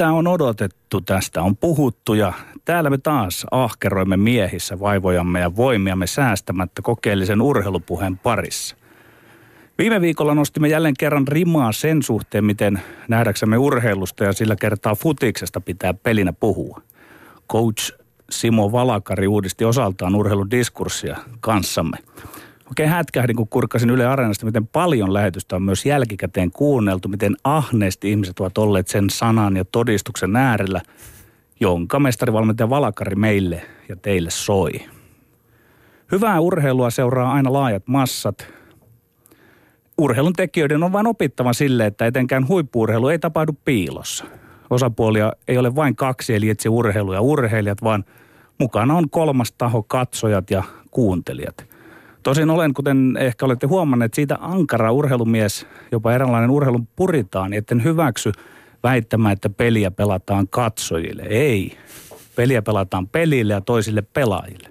Tätä on odotettu, tästä on puhuttu ja täällä me taas ahkeroimme miehissä vaivojamme ja voimiamme säästämättä kokeellisen urheilupuheen parissa. Viime viikolla nostimme jälleen kerran rimaa sen suhteen, miten nähdäksemme urheilusta ja sillä kertaa futiksesta pitää pelinä puhua. Coach Simo Valakari uudisti osaltaan urheiludiskurssia kanssamme. Oikein hätkähdin, kun kurkkasin Yle Areenasta, miten paljon lähetystä on myös jälkikäteen kuunneltu, miten ahneesti ihmiset ovat olleet sen sanan ja todistuksen äärellä, jonka mestarivalmentaja Valakari meille ja teille soi. Hyvää urheilua seuraa aina laajat massat. Urheilun tekijöiden on vain opittava sille, että etenkään huippuurheilu ei tapahdu piilossa. Osapuolia ei ole vain kaksi, eli etsi urheilu ja urheilijat, vaan mukana on kolmas taho, katsojat ja kuuntelijat – Tosin olen, kuten ehkä olette huomanneet, siitä ankara urheilumies, jopa eräänlainen urheilun puritaan, etten hyväksy väittämään, että peliä pelataan katsojille. Ei. Peliä pelataan pelille ja toisille pelaajille.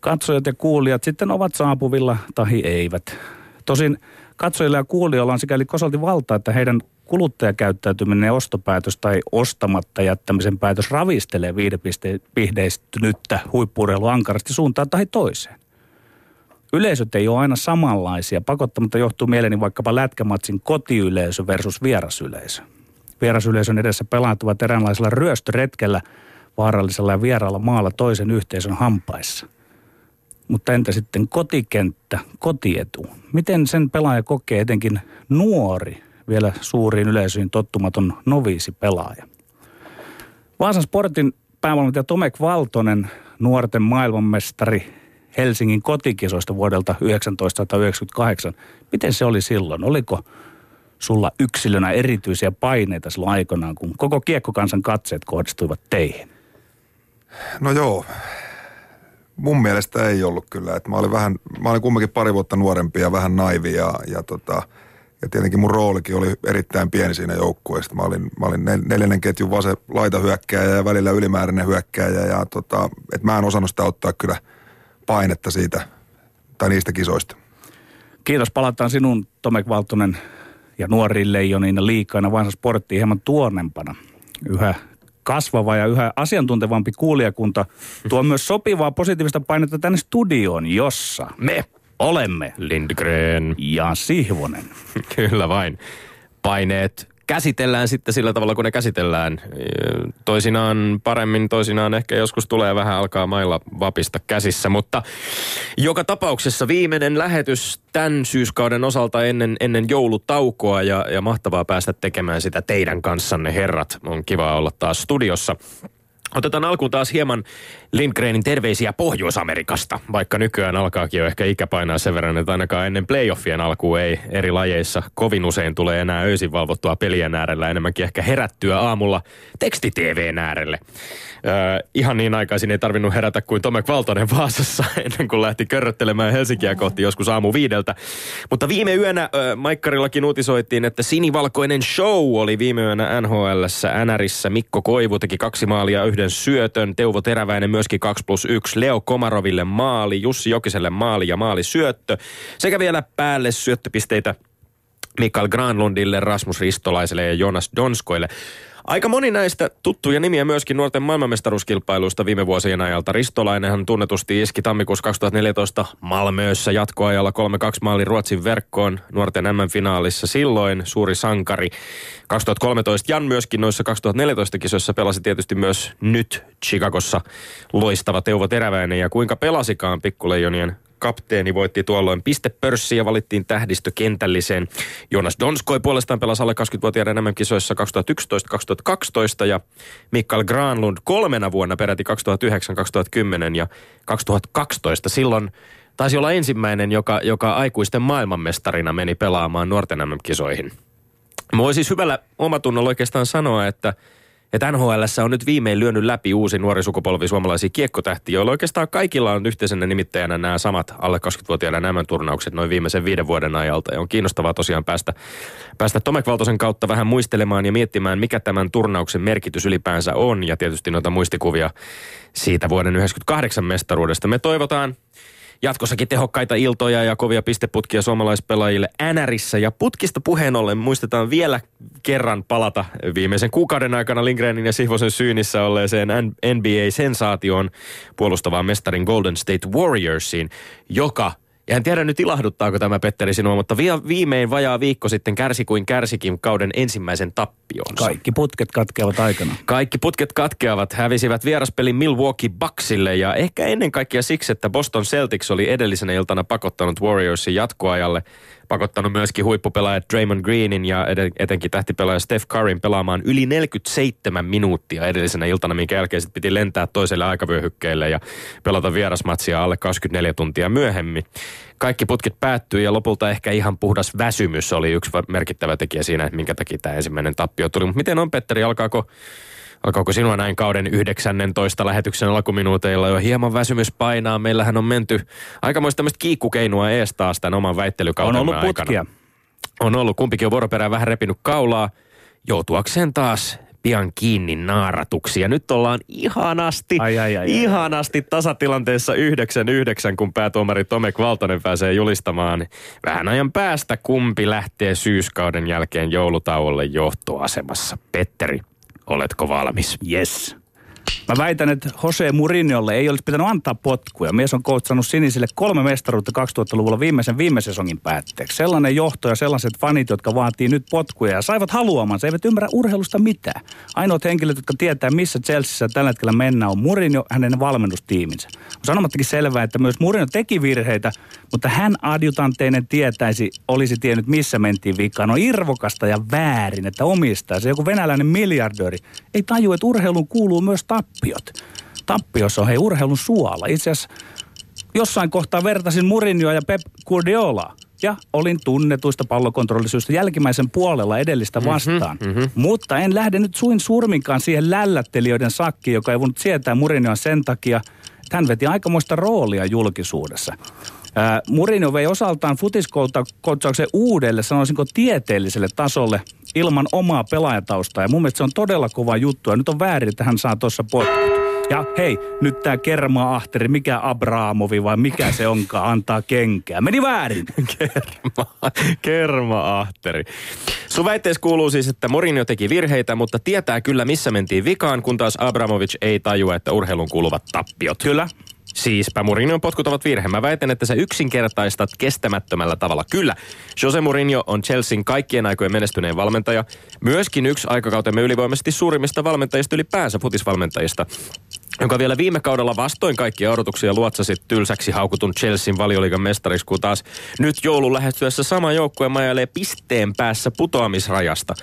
Katsojat ja kuulijat sitten ovat saapuvilla tai eivät. Tosin katsojilla ja kuulijoilla on sikäli kosolti valta, että heidän kuluttajakäyttäytyminen ja ostopäätös tai ostamatta jättämisen päätös ravistelee viidepisteistynyttä huippuurheilua ankarasti suuntaan tai toiseen yleisöt ei ole aina samanlaisia. Pakottamatta johtuu mieleeni vaikkapa lätkämatsin kotiyleisö versus vierasyleisö. Vierasyleisön edessä pelaat ovat eräänlaisella ryöstöretkellä vaarallisella ja vieraalla maalla toisen yhteisön hampaissa. Mutta entä sitten kotikenttä, kotietu? Miten sen pelaaja kokee etenkin nuori, vielä suuriin yleisöihin tottumaton noviisi pelaaja? Vaasan Sportin päävalmentaja Tomek Valtonen, nuorten maailmanmestari, Helsingin kotikisoista vuodelta 1998. Miten se oli silloin? Oliko sulla yksilönä erityisiä paineita silloin aikanaan, kun koko kiekkokansan katseet kohdistuivat teihin? No joo, mun mielestä ei ollut kyllä. Et mä, olin vähän, mä olin kumminkin pari vuotta nuorempi ja vähän naivi ja, ja, tota, ja tietenkin mun roolikin oli erittäin pieni siinä joukkueessa. Mä olin, mä olin neljännen ketjun vase laitahyökkääjä ja välillä ylimääräinen hyökkääjä ja tota, et mä en osannut sitä ottaa kyllä – painetta siitä tai niistä kisoista. Kiitos. Palataan sinun Tomek Valtonen ja nuori leijonina liikana Vansa Sporttiin hieman tuonnempana. Yhä kasvava ja yhä asiantuntevampi kuulijakunta tuo myös sopivaa positiivista painetta tänne studioon, jossa me olemme Lindgren ja Sihvonen. Kyllä vain. Paineet käsitellään sitten sillä tavalla, kun ne käsitellään. Toisinaan paremmin, toisinaan ehkä joskus tulee vähän alkaa mailla vapista käsissä, mutta joka tapauksessa viimeinen lähetys tämän syyskauden osalta ennen, ennen joulutaukoa ja, ja mahtavaa päästä tekemään sitä teidän kanssanne, herrat. On kiva olla taas studiossa. Otetaan alkuun taas hieman Lindgrenin terveisiä Pohjois-Amerikasta, vaikka nykyään alkaakin jo ehkä ikäpainaa sen verran, että ainakaan ennen playoffien alkuun ei eri lajeissa kovin usein tule enää öisin valvottua pelien äärellä, enemmänkin ehkä herättyä aamulla teksti-TVn äärelle. Öö, ihan niin aikaisin ei tarvinnut herätä kuin Tomek Valtonen Vaasassa ennen kuin lähti körröttelemään Helsinkiä kohti joskus aamu viideltä. Mutta viime yönä öö, Maikkarillakin uutisoitiin, että sinivalkoinen show oli viime yönä NHLssä NRissä. Mikko Koivu teki kaksi maalia yhden syötön, Teuvo Teräväinen myöskin 2 plus 1, Leo Komaroville maali, Jussi Jokiselle maali ja maali syöttö. Sekä vielä päälle syöttöpisteitä Mikael Granlundille, Rasmus Ristolaiselle ja Jonas Donskoille. Aika moni näistä tuttuja nimiä myöskin nuorten maailmanmestaruuskilpailuista viime vuosien ajalta. Ristolainenhan tunnetusti iski tammikuussa 2014 Malmöössä jatkoajalla 3-2 maali Ruotsin verkkoon nuorten M-finaalissa. Silloin suuri sankari. 2013 Jan myöskin noissa 2014 kisoissa pelasi tietysti myös nyt Chicagossa loistava Teuvo Teräväinen. Ja kuinka pelasikaan pikkuleijonien kapteeni voitti tuolloin pistepörssiä ja valittiin tähdistökentälliseen. Jonas Donskoi puolestaan pelasi alle 20-vuotiaiden enemmän kisoissa 2011-2012 ja Mikael Granlund kolmena vuonna peräti 2009, 2010 ja 2012. Silloin taisi olla ensimmäinen, joka, joka aikuisten maailmanmestarina meni pelaamaan nuorten MM-kisoihin. Mä siis hyvällä omatunnolla oikeastaan sanoa, että – että NHL on nyt viimein lyönyt läpi uusi nuori sukupolvi suomalaisia kiekkotähtiä, joilla oikeastaan kaikilla on yhteisenä nimittäjänä nämä samat alle 20-vuotiaiden nämä turnaukset noin viimeisen viiden vuoden ajalta. Ja on kiinnostavaa tosiaan päästä, päästä Tomek Valtosen kautta vähän muistelemaan ja miettimään, mikä tämän turnauksen merkitys ylipäänsä on. Ja tietysti noita muistikuvia siitä vuoden 98 mestaruudesta. Me toivotaan jatkossakin tehokkaita iltoja ja kovia pisteputkia suomalaispelaajille NRissä. Ja putkista puheen ollen muistetaan vielä kerran palata viimeisen kuukauden aikana Lindgrenin ja Sihvosen syynissä olleeseen NBA-sensaatioon puolustavaan mestarin Golden State Warriorsiin, joka ja en tiedä nyt ilahduttaako tämä Petteri sinua, mutta viimein vajaa viikko sitten kärsi kuin kärsikin kauden ensimmäisen tappionsa. Kaikki putket katkeavat aikana. Kaikki putket katkeavat. Hävisivät vieraspelin Milwaukee Bucksille ja ehkä ennen kaikkea siksi, että Boston Celtics oli edellisenä iltana pakottanut Warriorsin jatkoajalle pakottanut myöskin huippupelaajat Draymond Greenin ja etenkin tähtipelaaja Steph Curryn pelaamaan yli 47 minuuttia edellisenä iltana, minkä jälkeen sitten piti lentää toiselle aikavyöhykkeelle ja pelata vierasmatsia alle 24 tuntia myöhemmin. Kaikki putkit päättyi ja lopulta ehkä ihan puhdas väsymys oli yksi merkittävä tekijä siinä, minkä takia tämä ensimmäinen tappio tuli. Mutta miten on Petteri, alkaako Alkaako sinua näin kauden 19 lähetyksen alkuminuuteilla jo hieman väsymys painaa? Meillähän on menty aikamoista tämmöistä kiikkukeinua ees taas tämän oman väittelykauden On ollut putkia. Aikana. On ollut. Kumpikin on vuoroperään vähän repinyt kaulaa. Joutuakseen taas pian kiinni naaratuksi. Ja nyt ollaan ihanasti, ai, ai, ai, ihanasti tasatilanteessa 9-9, kun päätuomari Tomek Valtonen pääsee julistamaan vähän ajan päästä, kumpi lähtee syyskauden jälkeen joulutauolle johtoasemassa. Petteri, Oletko valmis? Yes. Mä väitän, että Jose Mourinholle ei olisi pitänyt antaa potkuja. Mies on koutsannut sinisille kolme mestaruutta 2000-luvulla viimeisen viime sesongin päätteeksi. Sellainen johto ja sellaiset fanit, jotka vaatii nyt potkuja ja saivat haluamansa, eivät ymmärrä urheilusta mitään. Ainoat henkilöt, jotka tietää, missä Chelseassa tällä hetkellä mennään, on Mourinho hänen valmennustiiminsä. On sanomattakin selvää, että myös Mourinho teki virheitä, mutta hän adjutanteinen tietäisi, olisi tiennyt, missä mentiin vikaan. On irvokasta ja väärin, että omistaa se joku venäläinen miljardööri. Ei taju, että urheiluun kuuluu myös tappiot. Tappiossa on hei urheilun suola. Itse asiassa jossain kohtaa vertasin Murinjoa ja Pep Guardiolaa. Ja olin tunnetuista pallokontrollisyistä jälkimmäisen puolella edellistä mhm, vastaan. Mm-hmm, mm-hmm. Mutta en lähde nyt suin surminkaan siihen lällättelijöiden sakki, joka ei voinut sietää Murinjoa sen takia, että hän veti aikamoista roolia julkisuudessa. Ää, Mourinho vei osaltaan futiskoutsauksen uudelle, sanoisinko tieteelliselle tasolle ilman omaa pelaajataustaa. Ja mun mielestä se on todella kova juttu. Ja nyt on väärin, että hän saa tuossa potkut. Ja hei, nyt tämä Kerma-ahteri, mikä Abramovi vai mikä se onkaan, antaa kenkää. Meni väärin. Kerma, Kerma-ahteri. Sun väitteessä kuuluu siis, että Mourinho teki virheitä, mutta tietää kyllä missä mentiin vikaan, kun taas Abramovic ei tajua, että urheilun kuuluvat tappiot. Kyllä. Siispä Mourinhon potkut ovat virhe. Mä väitän, että sä yksinkertaistat kestämättömällä tavalla. Kyllä, Jose Mourinho on Chelsean kaikkien aikojen menestyneen valmentaja. Myöskin yksi aikakautemme ylivoimaisesti suurimmista valmentajista ylipäänsä futisvalmentajista jonka vielä viime kaudella vastoin kaikkia odotuksia luotsasi tylsäksi haukutun Chelsean valioliigan mestariksi, kun taas nyt joulun lähestyessä sama joukkue majailee pisteen päässä putoamisrajasta.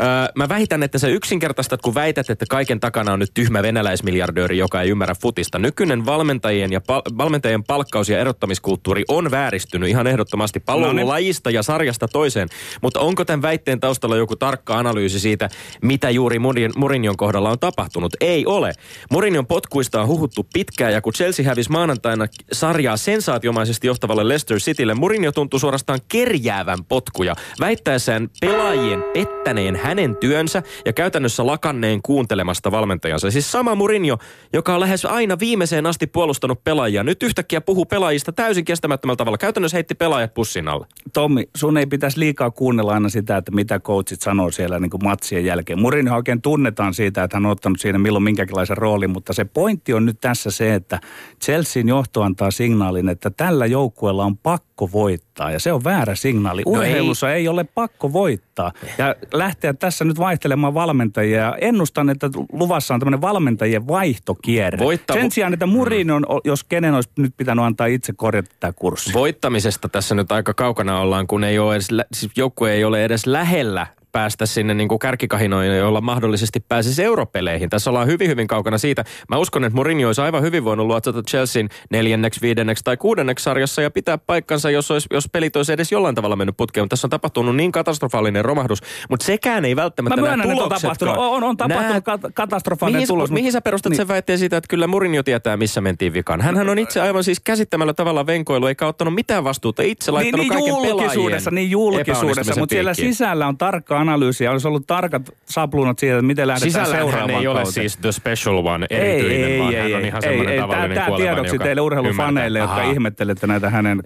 Öö, mä väitän, että sä yksinkertaistat, kun väität, että kaiken takana on nyt tyhmä venäläismiljardööri, joka ei ymmärrä futista. Nykyinen valmentajien ja pal- valmentajien palkkaus- ja erottamiskulttuuri on vääristynyt ihan ehdottomasti pallolajista ja sarjasta toiseen. Mutta onko tämän väitteen taustalla joku tarkka analyysi siitä, mitä juuri Mourinhon kohdalla on tapahtunut? Ei ole. Mourinhon potkuista on huhuttu pitkään ja kun Chelsea hävisi maanantaina sarjaa sensaatiomaisesti johtavalle Leicester Citylle, Mourinho tuntui suorastaan kerjäävän potkuja, väittäessään pelaajien pettäneen hänen työnsä ja käytännössä lakanneen kuuntelemasta valmentajansa. Siis sama Mourinho, joka on lähes aina viimeiseen asti puolustanut pelaajia, nyt yhtäkkiä puhuu pelaajista täysin kestämättömällä tavalla. Käytännössä heitti pelaajat pussin alle. Tommi, sun ei pitäisi liikaa kuunnella aina sitä, että mitä coachit sanoo siellä niin kuin matsien jälkeen. Mourinho oikein tunnetaan siitä, että hän on ottanut siinä milloin minkälaisen roolin, mutta se pointti on nyt tässä se, että Chelsean johto antaa signaalin, että tällä joukkueella on pakko voittaa. Ja se on väärä signaali. No Urheilussa ei. ei ole pakko voittaa. Ja lähteä tässä nyt vaihtelemaan valmentajia. Ennustan, että luvassa on tämmöinen valmentajien vaihtokierre. Voittavu- Sen sijaan, että Murin on, jos kenen olisi nyt pitänyt antaa itse korjata tämä kurssi. Voittamisesta tässä nyt aika kaukana ollaan, kun ei ole edes, siis joukkue ei ole edes lähellä päästä sinne niin kuin kärkikahinoille, joilla mahdollisesti pääsisi europeleihin. Tässä ollaan hyvin, hyvin kaukana siitä. Mä uskon, että Mourinho olisi aivan hyvin voinut luotsata Chelsean neljänneksi, viidenneksi tai kuudenneksi sarjassa ja pitää paikkansa, jos, olisi, jos pelit olisi edes jollain tavalla mennyt putkeen. Mutta tässä on tapahtunut niin katastrofaalinen romahdus, mutta sekään ei välttämättä Mä myönnän, että on tapahtunut, on, on tapahtunut nää... katastrofaalinen mihin, tulos. Mihin sä perustat niin. sen väitteen siitä, että kyllä Mourinho tietää, missä mentiin vikaan? Hänhän on itse aivan siis käsittämällä tavalla venkoilu, eikä ottanut mitään vastuuta itse laittanut niin, niin kaiken julkisuudessa, niin julkisuudessa, mutta siellä sisällä on tarkka analyysiä, olisi ollut tarkat sapluunat siitä, että miten lähdetään Sisällähän seuraavaan ei ole kauteen. siis The Special One erityinen, ei, vaan ei, hän on ei, ihan ei, semmoinen ei, tavallinen Tämä kuolevainen, tiedoksi joka teille urheilufaneille, ymmärtää. jotka ihmettelette näitä hänen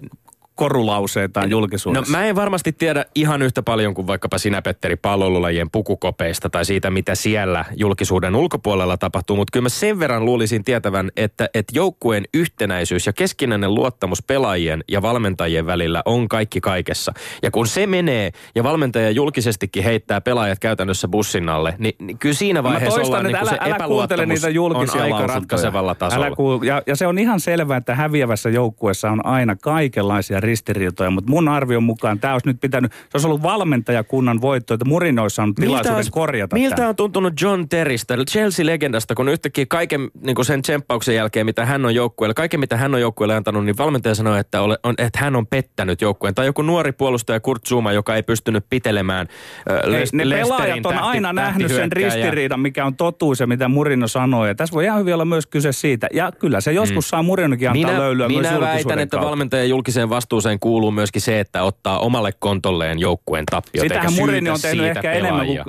korulauseitaan No julkisuudessa. mä en varmasti tiedä ihan yhtä paljon kuin vaikkapa sinä Petteri pallolulajien pukukopeista tai siitä, mitä siellä julkisuuden ulkopuolella tapahtuu, mutta kyllä mä sen verran luulisin tietävän, että, että joukkueen yhtenäisyys ja keskinäinen luottamus pelaajien ja valmentajien välillä on kaikki kaikessa. Ja kun se menee ja valmentaja julkisestikin heittää pelaajat käytännössä bussin alle, niin, niin kyllä siinä Mä vaiheessa toistan, ollaan että niin älä, se älä kuuntele epäluottamus niitä julkisia on aika ratkaisevalla tasolla. Älä kuul, ja, ja se on ihan selvää, että häviävässä joukkueessa on aina kaikenlaisia ristiriitoja, mutta mun arvion mukaan tämä olisi nyt pitänyt, se olisi ollut valmentajakunnan voitto, että Murino olisi saanut tilaisuuden olisi- korjata Miltä tämän. on tuntunut John Terrystä, Chelsea-legendasta, kun yhtäkkiä kaiken niin sen tsemppauksen jälkeen, mitä hän on joukkueelle, kaiken mitä hän on joukkueelle antanut, niin valmentaja sanoi, että, ole, on, että hän on pettänyt joukkueen. Tai joku nuori puolustaja Kurt Zuma, joka ei pystynyt pitelemään äh, Les- ne pelaajat on tähti- aina nähnyt sen ristiriidan, mikä on totuus ja mitä Murino sanoi. Ja tässä voi ihan hyvin olla myös kyse siitä. Ja kyllä se joskus saa Murinokin antaa Minä, löylyä myös minä väitän, julkisuuden että kautta. valmentajan julkiseen vastuuseen kuuluu myöskin se, että ottaa omalle kontolleen joukkueen tappiot. Sitähän syytä on tehnyt ehkä enemmän kuin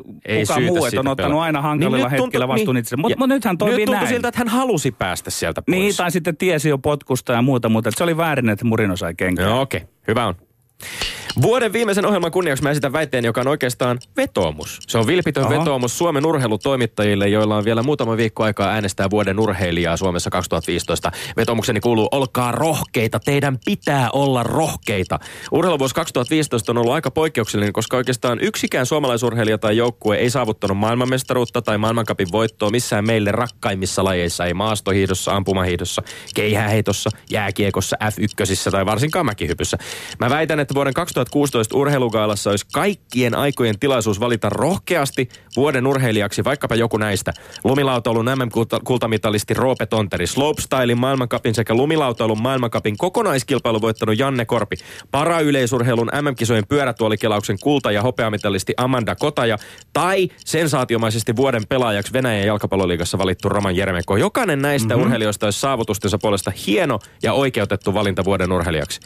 kukaan muu, että on ottanut pelaajia. aina hankalilla nyt hetkillä vastuun itsensä. Mut- ja- mut nythän toimii nyt näin. siltä, että hän halusi päästä sieltä pois. Niin, tai sitten tiesi jo potkusta ja muuta, mutta se oli väärin, että Murino sai kenkään. No okei, okay. hyvä on. Vuoden viimeisen ohjelman kunniaksi mä esitän väitteen, joka on oikeastaan vetoomus. Se on vilpitön Aha. vetoomus Suomen urheilutoimittajille, joilla on vielä muutama viikko aikaa äänestää vuoden urheilijaa Suomessa 2015. Vetoomukseni kuuluu, olkaa rohkeita, teidän pitää olla rohkeita. Urheiluvuosi 2015 on ollut aika poikkeuksellinen, koska oikeastaan yksikään suomalaisurheilija tai joukkue ei saavuttanut maailmanmestaruutta tai maailmankapin voittoa missään meille rakkaimmissa lajeissa, ei maastohiihdossa, ampumahiihdossa, keihäheitossa, jääkiekossa, F1 tai varsinkaan mäkihypyssä. Mä väitän, että vuoden 2016 urheilugaalassa olisi kaikkien aikojen tilaisuus valita rohkeasti vuoden urheilijaksi vaikkapa joku näistä. Lumilautailun MM-kultamitalisti Roope Tonteri, slopestylein maailmankapin sekä lumilautailun maailmankapin kokonaiskilpailu voittanut Janne Korpi, parayleisurheilun MM-kisojen pyörätuolikelauksen kulta- ja hopeamitalisti Amanda Kotaja tai sensaatiomaisesti vuoden pelaajaksi Venäjän jalkapalloliigassa valittu Roman Jeremenko. Jokainen näistä mm-hmm. urheilijoista olisi saavutustensa puolesta hieno ja oikeutettu valinta vuoden urheilijaksi.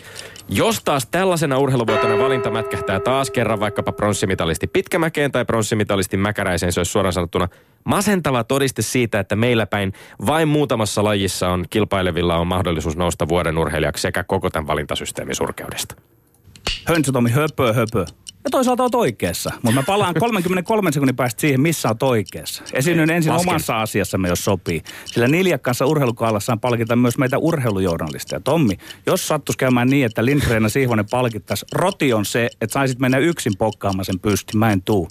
Jos taas tällaisena urheiluvuotena valinta mätkähtää taas kerran vaikkapa pronssimitalisti Pitkämäkeen tai pronssimitalisti Mäkäräiseen, se olisi suoraan sanottuna masentava todiste siitä, että meillä päin vain muutamassa lajissa on kilpailevilla on mahdollisuus nousta vuoden urheilijaksi sekä koko tämän valintasysteemin surkeudesta. Höntsätomi höpö höpö. Ja toisaalta olet oikeassa, mutta mä palaan 33 sekunnin päästä siihen, missä olet oikeassa. Esiinnyn ensin Lasken. omassa asiassamme, jos sopii. Sillä Niljakkansa urheilukaalassaan palkitaan myös meitä urheilujournalisteja. Tommi, jos sattuisi käymään niin, että Lindgren ja Sihvonen palkittaisi, roti on se, että saisit mennä yksin pokkaamaan sen pysty. Mä en tuu.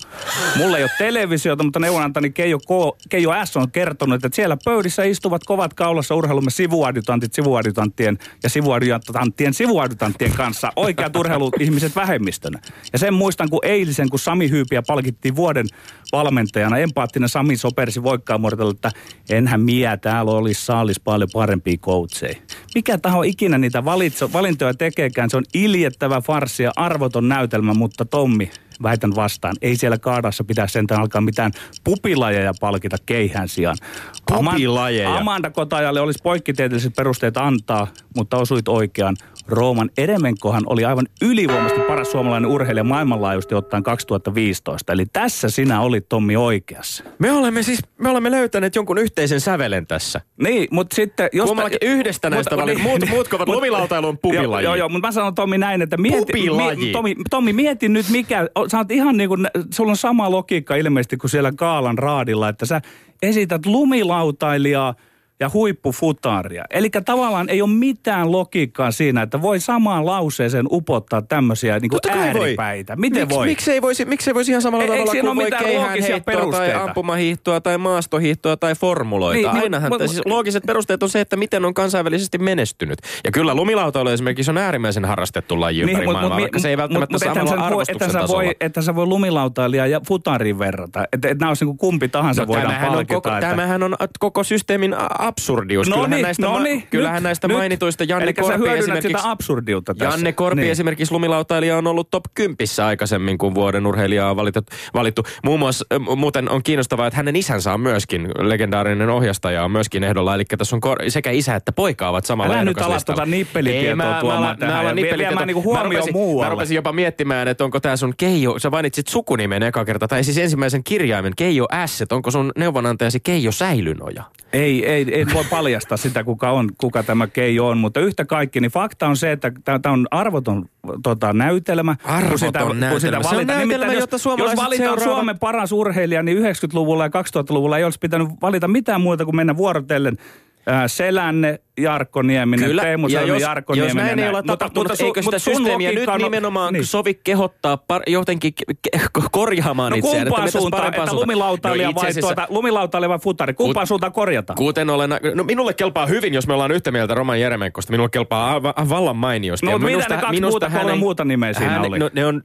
Mulla ei ole televisiota, mutta neuvonantani Keijo, K, Keijo S on kertonut, että siellä pöydissä istuvat kovat kaulassa urheilumme sivuadjutantit sivuadjutanttien ja sivuadjutanttien sivuadjutanttien kanssa oikeat urheiluihmiset vähemmistönä. Ja sen muistan, kun eilisen, kun Sami Hyypiä palkittiin vuoden valmentajana, empaattinen Sami sopersi voikkaamuodolla, että enhän miä täällä olisi saalis paljon parempia coacheja. Mikä taho ikinä niitä valitso, valintoja tekeekään, se on iljettävä farssi ja arvoton näytelmä, mutta Tommi, väitän vastaan. Ei siellä kaadassa pitää sentään alkaa mitään pupilajeja palkita keihään sijaan. Aman- Pupilajeja? Amanda Kotajalle olisi poikkitieteelliset perusteet antaa, mutta osuit oikeaan. Rooman Eremenkohan oli aivan ylivoimaisesti paras suomalainen urheilija maailmanlaajuisesti ottaen 2015. Eli tässä sinä olit Tommi oikeassa. Me olemme siis, me olemme löytäneet jonkun yhteisen sävelen tässä. Niin, mutta sitten... Jos Kummallakin yhdestä näistä valin- muut- muut kovat lumilautailu on pupilaji. Joo, joo, mutta mä sanon Tommi näin, että mieti, mi, Tommi, Tommi, mieti nyt mikä, sä oot ihan niin kuin, sulla on sama logiikka ilmeisesti kuin siellä Kaalan raadilla, että sä esität lumilautailijaa ja huippufutaaria. Eli tavallaan ei ole mitään logiikkaa siinä, että voi samaan lauseeseen upottaa tämmöisiä niin kuin kai voi. ääripäitä. Miten Miks, voi? Miksi ei voisi, miksi ei voisi ihan samalla Ei- eikö tavalla kuin voi mitään keihään loogisia heittoa tai ampumahiihtoa tai maastohiihtoa tai formuloita. Niin, Niin, niin, Ainahan, mut, siis loogiset perusteet on se, että miten on kansainvälisesti menestynyt. Ja kyllä lumilautailu esimerkiksi on äärimmäisen harrastettu laji ympäri mut- maailmaa, mut- vaikka se ei välttämättä mut samalla voi- arvostuksen sä tasolla. voi, että sä voi lumilautailijaa ja futariin verrata. Että et nämä olisi niin kumpi tahansa No, voidaan tämähän, on palkita. koko, että- tämähän on koko systeemin absurdius. No kyllähän niin, näistä, no ma- niin, kyllähän nyt, näistä nyt. mainituista Janne Elikkä Korpi esimerkiksi... sitä absurdiutta tässä. Janne Korpi Niin. esimerkiksi lumilautailija on ollut top 10 aikaisemmin, kun vuoden urheilijaa on valittu. valittu. Muun muassa äh, muuten on kiinnostavaa, että hänen isänsä on myöskin, legendaarinen ohjastaja on myöskin ehdolla. Eli tässä on kor- sekä isä että poika ovat samalla Älä nyt ala ehdokaslistalla. tuota nippelitietoa tuomaan tähän mä niinku rupesin-. Mä rupesin jopa miettimään, että onko tämä sun Keijo, sä mainitsit sukunimen eka kerta, tai siis ensimmäisen kirjaimen Keijo S, että onko sun neuvonantajasi Keijo Säilynoja? Ei, ei, ei voi paljastaa sitä, kuka on, kuka tämä Keijo on, mutta yhtä kaikki, niin fakta on se, että tämä on arvoton tota, näytelmä. Arvoton kun sitä, näytelmä. Kun sitä Se on näytelmä, Nimittäin jos, jota jos valitaan seuraavat. Suomen paras urheilija, niin 90-luvulla ja 2000-luvulla ei olisi pitänyt valita mitään muuta kuin mennä vuorotellen Äh, Selänne, Jarkko Nieminen, Kyllä, Teemu ja jos, Jarkko jos Nieminen. näin ei ole tapahtunut, su- eikö sitä mutta systeemiä nyt on- nimenomaan niin. sovi kehottaa par, jotenkin ke- ke- korjaamaan No itseään? kumpaan suuntaan, parempaan että suuntaan? lumilautailija No vai, tuota, lumilautailija vai futari? Kumpaan suuntaan korjataan? Kuten olen, no minulle kelpaa hyvin, jos me ollaan yhtä mieltä Roman Jeremenkosta. Minulle kelpaa aivan, vallan mainiosti. No, Ja mitä minusta- ne kaksi minusta muuta, kolme muuta nimeä siinä oli? No, ne on,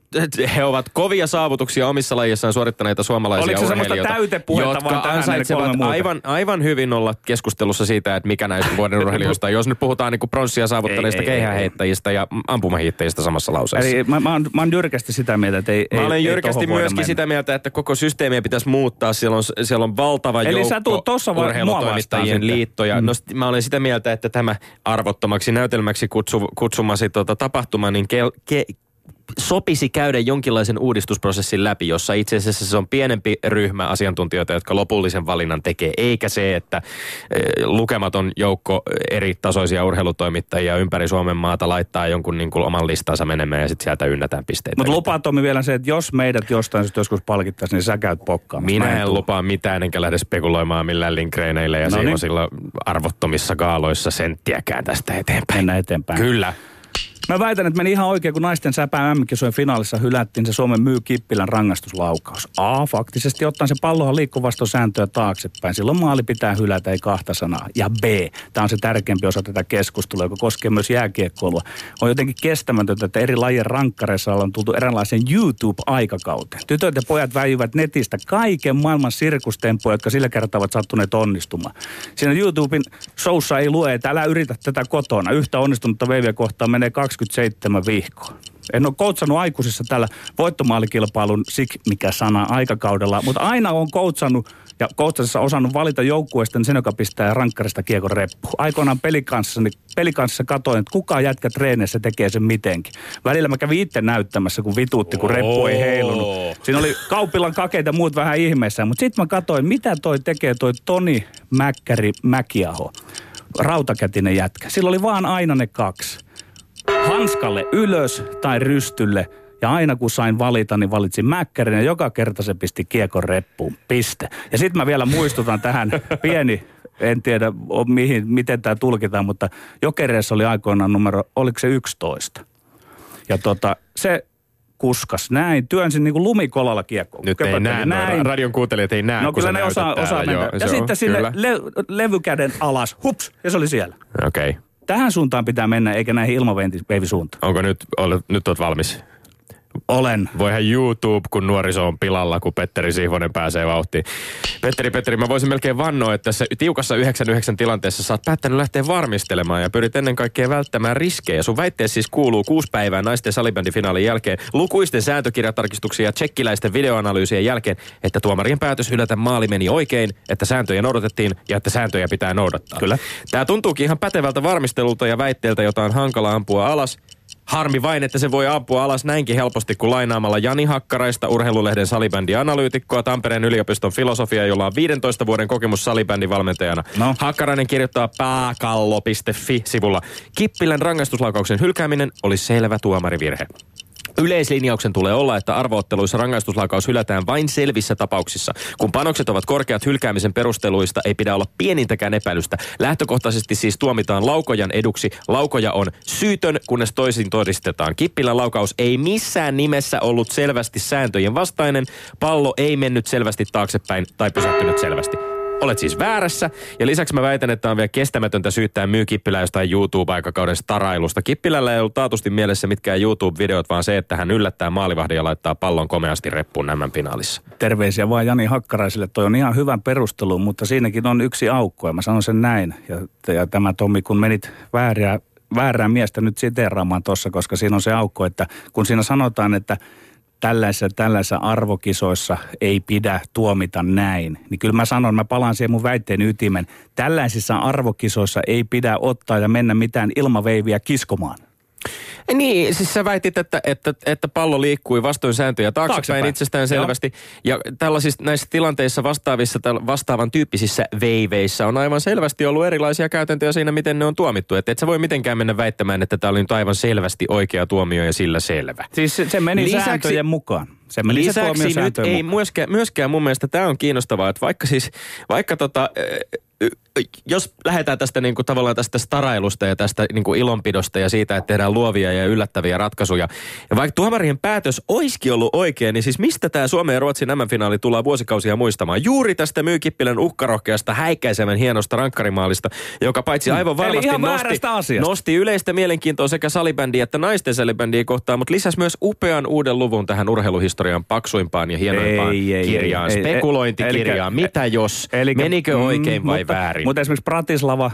he ovat kovia saavutuksia omissa lajissaan suorittaneita suomalaisia Oliko se semmoista täytepuhetta jotka ansaitsevat aivan, aivan hyvin olla keskustelussa siitä, että mikä näistä vuoden urheilijoista. Jos nyt puhutaan niin pronssia saavuttaneista Ei, ei, ei, keihäheittäjistä ja ampumahiittäjistä samassa lauseessa. Eli mä, mä, oon, mä oon jyrkästi sitä mieltä, että ei Mä olen ei jyrkästi myöskin mennä. sitä mieltä, että koko systeemiä pitäisi muuttaa. Siellä on, siellä on valtava Eli joukko sä tuut tossa urheilutoimittajien liittoja. Mm. No, mä olen sitä mieltä, että tämä arvottomaksi näytelmäksi kutsu, kutsumasi tota, tapahtuma, niin ke, ke, sopisi käydä jonkinlaisen uudistusprosessin läpi, jossa itse asiassa se on pienempi ryhmä asiantuntijoita, jotka lopullisen valinnan tekee, eikä se, että eh, lukematon joukko eri tasoisia urheilutoimittajia ympäri Suomen maata laittaa jonkun niin kuin oman listansa menemään ja sitten sieltä ynnätään pisteitä. Mutta lupaa Tomi vielä se, että jos meidät jostain syystä joskus palkittaisiin, niin sä käyt pokkaamassa. Minä en tuu. lupaa mitään, enkä lähde spekuloimaan millään linkreeneillä ja No niin. siivosilla arvottomissa gaaloissa senttiäkään tästä eteenpäin. Mennään eteenpäin. Kyllä. Mä väitän, että meni ihan oikein, kun naisten säpää MM-kisojen finaalissa hylättiin se Suomen myy Kippilän rangaistuslaukaus. A, faktisesti ottaen se pallohan liikkuu vastoin sääntöä taaksepäin. Silloin maali pitää hylätä, ei kahta sanaa. Ja B, tämä on se tärkeämpi osa tätä keskustelua, joka koskee myös jääkiekkoilua. On jotenkin kestämätöntä, että eri lajien rankkareissa on tultu eräänlaiseen YouTube-aikakauteen. Tytöt ja pojat väijyvät netistä kaiken maailman sirkustempoja, jotka sillä kertaa ovat sattuneet onnistumaan. Siinä YouTuben showssa ei lue, että älä yritä tätä kotona. Yhtä onnistunutta veiviä kohtaan menee 27 vihkoa. En ole koutsannut aikuisissa tällä voittomaalikilpailun sik mikä sana aikakaudella, mutta aina on koutsannut ja koutsassa osannut valita joukkueesta sen, joka pistää rankkarista kiekon reppu. Aikoinaan pelikanssa, niin pelikanssa katoin, että kuka jätkä treeneissä tekee sen mitenkin. Välillä mä kävin itse näyttämässä, kun vituutti, kun reppu ei heilunut. Siinä oli kauppilan kakeita muut vähän ihmeessä, mutta sitten mä katsoin, mitä toi tekee toi Toni Mäkkäri Mäkiaho. Rautakätinen jätkä. Sillä oli vaan aina ne kaksi hanskalle ylös tai rystylle. Ja aina kun sain valita, niin valitsin Mäkkärin ja joka kerta se pisti kiekon reppuun. Piste. Ja sitten mä vielä muistutan tähän pieni, en tiedä mihin, miten tämä tulkitaan, mutta Jokereessa oli aikoinaan numero, oliko se 11. Ja tota, se kuskas näin, työnsin niin kuin lumikolalla kiekkoon. Nyt ei näe, näin. radion kuuntelijat ei näe, No kyllä ne osaa, osaa mennä. Joo, ja sitten sinne kyllä. le, levykäden alas, hups, ja se oli siellä. Okei. Okay. Tähän suuntaan pitää mennä, eikä näihin ilmaveivisuuntaan. Onko nyt, olet, nyt olet valmis? Olen. Voihan YouTube, kun nuoriso on pilalla, kun Petteri Sihvonen pääsee vauhtiin. Petteri, Petteri, mä voisin melkein vannoa, että tässä tiukassa 9-9 tilanteessa sä oot päättänyt lähteä varmistelemaan ja pyrit ennen kaikkea välttämään riskejä. Sun väitteessä siis kuuluu kuusi päivää naisten salibändifinaalin jälkeen lukuisten sääntökirjatarkistuksia ja tsekkiläisten videoanalyysien jälkeen, että tuomarien päätös hylätä maali meni oikein, että sääntöjä noudatettiin ja että sääntöjä pitää noudattaa. Kyllä. Tämä tuntuukin ihan pätevältä varmistelulta ja väitteeltä, jota on hankala ampua alas. Harmi vain, että se voi ampua alas näinkin helposti kuin lainaamalla Jani Hakkaraista, urheilulehden salibändianalyytikkoa, Tampereen yliopiston filosofia, jolla on 15 vuoden kokemus salibändin valmentajana. No. Hakkarainen kirjoittaa pääkallo.fi-sivulla. Kippilän rangaistuslaukauksen hylkääminen oli selvä tuomarivirhe. Yleislinjauksen tulee olla, että arvootteluissa rangaistuslaukaus hylätään vain selvissä tapauksissa. Kun panokset ovat korkeat hylkäämisen perusteluista, ei pidä olla pienintäkään epäilystä. Lähtökohtaisesti siis tuomitaan laukojan eduksi. Laukoja on syytön, kunnes toisin todistetaan. Kippilän laukaus ei missään nimessä ollut selvästi sääntöjen vastainen. Pallo ei mennyt selvästi taaksepäin tai pysähtynyt selvästi. Olet siis väärässä. Ja lisäksi mä väitän, että on vielä kestämätöntä syyttää myy Kippilä jostain YouTube-aikakauden starailusta. Kippilällä ei ollut taatusti mielessä mitkään YouTube-videot, vaan se, että hän yllättää maalivahdin ja laittaa pallon komeasti reppuun nämän finaalissa. Terveisiä vaan Jani Hakkaraiselle. Toi on ihan hyvän perustelu, mutta siinäkin on yksi aukko ja mä sanon sen näin. Ja, ja tämä Tommi, kun menit väärää, väärää miestä nyt siteeraamaan tuossa, koska siinä on se aukko, että kun siinä sanotaan, että tällaisissa, tällaisissa arvokisoissa ei pidä tuomita näin. Niin kyllä mä sanon, mä palaan siihen mun väitteen ytimen. Tällaisissa arvokisoissa ei pidä ottaa ja mennä mitään ilmaveiviä kiskomaan. Niin, siis sä väitit, että, että, että pallo liikkui vastoin sääntöjä taaksepäin, Taaksepäin. itsestään selvästi. Ja tällaisissa näissä tilanteissa vastaavissa, vastaavan tyyppisissä veiveissä on aivan selvästi ollut erilaisia käytäntöjä siinä, miten ne on tuomittu. Että et sä voi mitenkään mennä väittämään, että tämä oli nyt aivan selvästi oikea tuomio ja sillä selvä. Siis se, se meni Lisäksi- sääntöjen mukaan. Se meni se Lisäksi nyt ei mukaan. myöskään, myöskään mun mielestä tämä on kiinnostavaa, että vaikka siis, vaikka tota, jos lähdetään tästä niinku tavallaan tästä starailusta ja tästä niinku ilonpidosta ja siitä, että tehdään luovia ja yllättäviä ratkaisuja. Ja vaikka tuomarien päätös olisikin ollut oikein, niin siis mistä tämä Suomen ja Ruotsin MM-finaali tullaan vuosikausia muistamaan? Juuri tästä Myykippilän uhkarohkeasta häikäisevän hienosta rankkarimaalista, joka paitsi aivan Hmm. Eli varmasti nosti, nosti yleistä mielenkiintoa sekä salibändiä että naisten salibändiä kohtaan, mutta lisäsi myös upean uuden luvun tähän urheiluhistorian paksuimpaan ja hienoimpaan Ei, ei, kirjaan, ei, ei, spekulointikirjaan. elikkä- Mitä jos? Elikkä- Menikö oikein mm, vai mutta, väärin? Mutta esimerkiksi Bratislava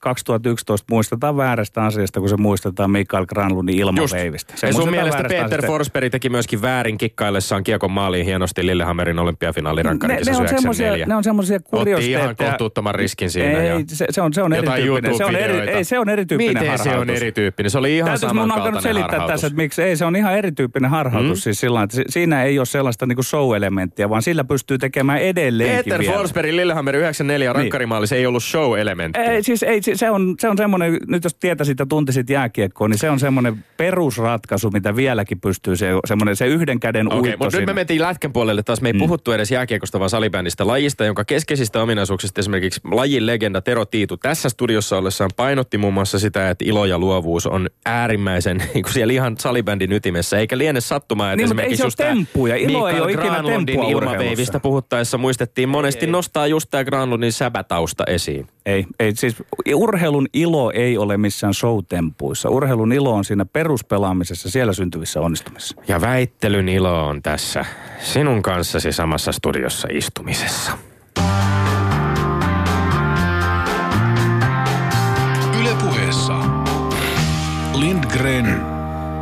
2011 muistetaan väärästä asiasta, kun se muistetaan Mikael Granlundin ilmaveivistä. Se ja sun mielestä Peter asiasta. Forsberg teki myöskin väärin kikkaillessaan kiekon maaliin hienosti Lillehammerin olympiafinaalin ne, ne, on semmosia, 94. ne on semmoisia Otti ihan kuriositeetteja. kohtuuttoman riskin siinä. Ei, ja se, se, on, se on erityyppinen. Se on, eri, ei, se on erityyppinen Miten se on harhautus. erityyppinen? Se oli ihan alkanut samankaltainen selittää harhautus. tässä, että miksi ei, se on ihan erityyppinen harhautus. Mm. Siis sillä että si- siinä ei ole sellaista niinku show-elementtiä, vaan sillä pystyy tekemään edelleenkin Peter vielä. Forsberg Lillehammer 94 rankkarimaali, se ei ollut show-elementti. Ei, siis ei, se- on, se on semmoinen, nyt jos tietäisit ja tuntisit jääkiekkoa, niin se on semmoinen perusratkaisu, mitä vieläkin pystyy se, semmoinen, se yhden käden Okei, uitto mutta nyt me mentiin lätkän puolelle taas. Me ei mm. puhuttu edes jääkiekosta, vaan salibändistä lajista, jonka keskeisistä ominaisuuksista esimerkiksi lajin legenda Tero Tiitu tässä studiossa ollessaan painotti muun muassa sitä, että ilo ja luovuus on äärimmäisen niin kuin siellä ihan salibändin ytimessä. Eikä liene sattumaa, että Niin, mutta ei esimerkiksi se ole temppuja. Ilo ei ole ikinä temppua ilmaveivistä puhuttaessa muistettiin monesti nostaa just tämä Granlundin säbätausta esiin. Ei, ei, siis urheilun ilo ei ole missään showtempuissa. Urheilun ilo on siinä peruspelaamisessa, siellä syntyvissä onnistumisissa. Ja väittelyn ilo on tässä sinun kanssasi samassa studiossa istumisessa. Yle puheessa. Lindgren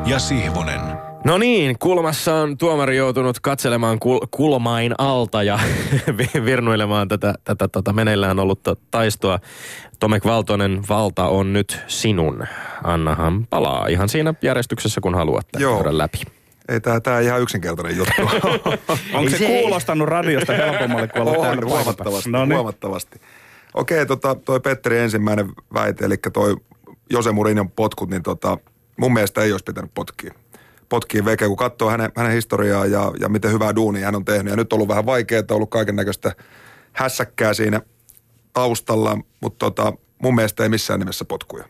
ja Sihvonen. No niin, kulmassa on tuomari joutunut katselemaan kul- kulmain alta ja vi- virnuilemaan tätä, tätä tota meneillään ollutta taistoa. Tomek Valtonen, valta on nyt sinun. Annahan palaa ihan siinä järjestyksessä, kun haluat käydä läpi. Ei tää, tää ihan yksinkertainen juttu. Onko se, se- kuulostanut radiosta helpommalle kuin olla täällä on, huomattavasti? No niin. huomattavasti. Okei, tota, toi Petteri ensimmäinen väite, eli toi Jose Mourinhon potkut, niin tota, mun mielestä ei olisi pitänyt potkia. Potkia veke, kun katsoo hänen, hänen historiaa ja, ja miten hyvää duunia hän on tehnyt. Ja nyt on ollut vähän vaikeaa, ollut kaiken näköistä hässäkkää siinä taustalla, mutta tota, mun mielestä ei missään nimessä potkuja.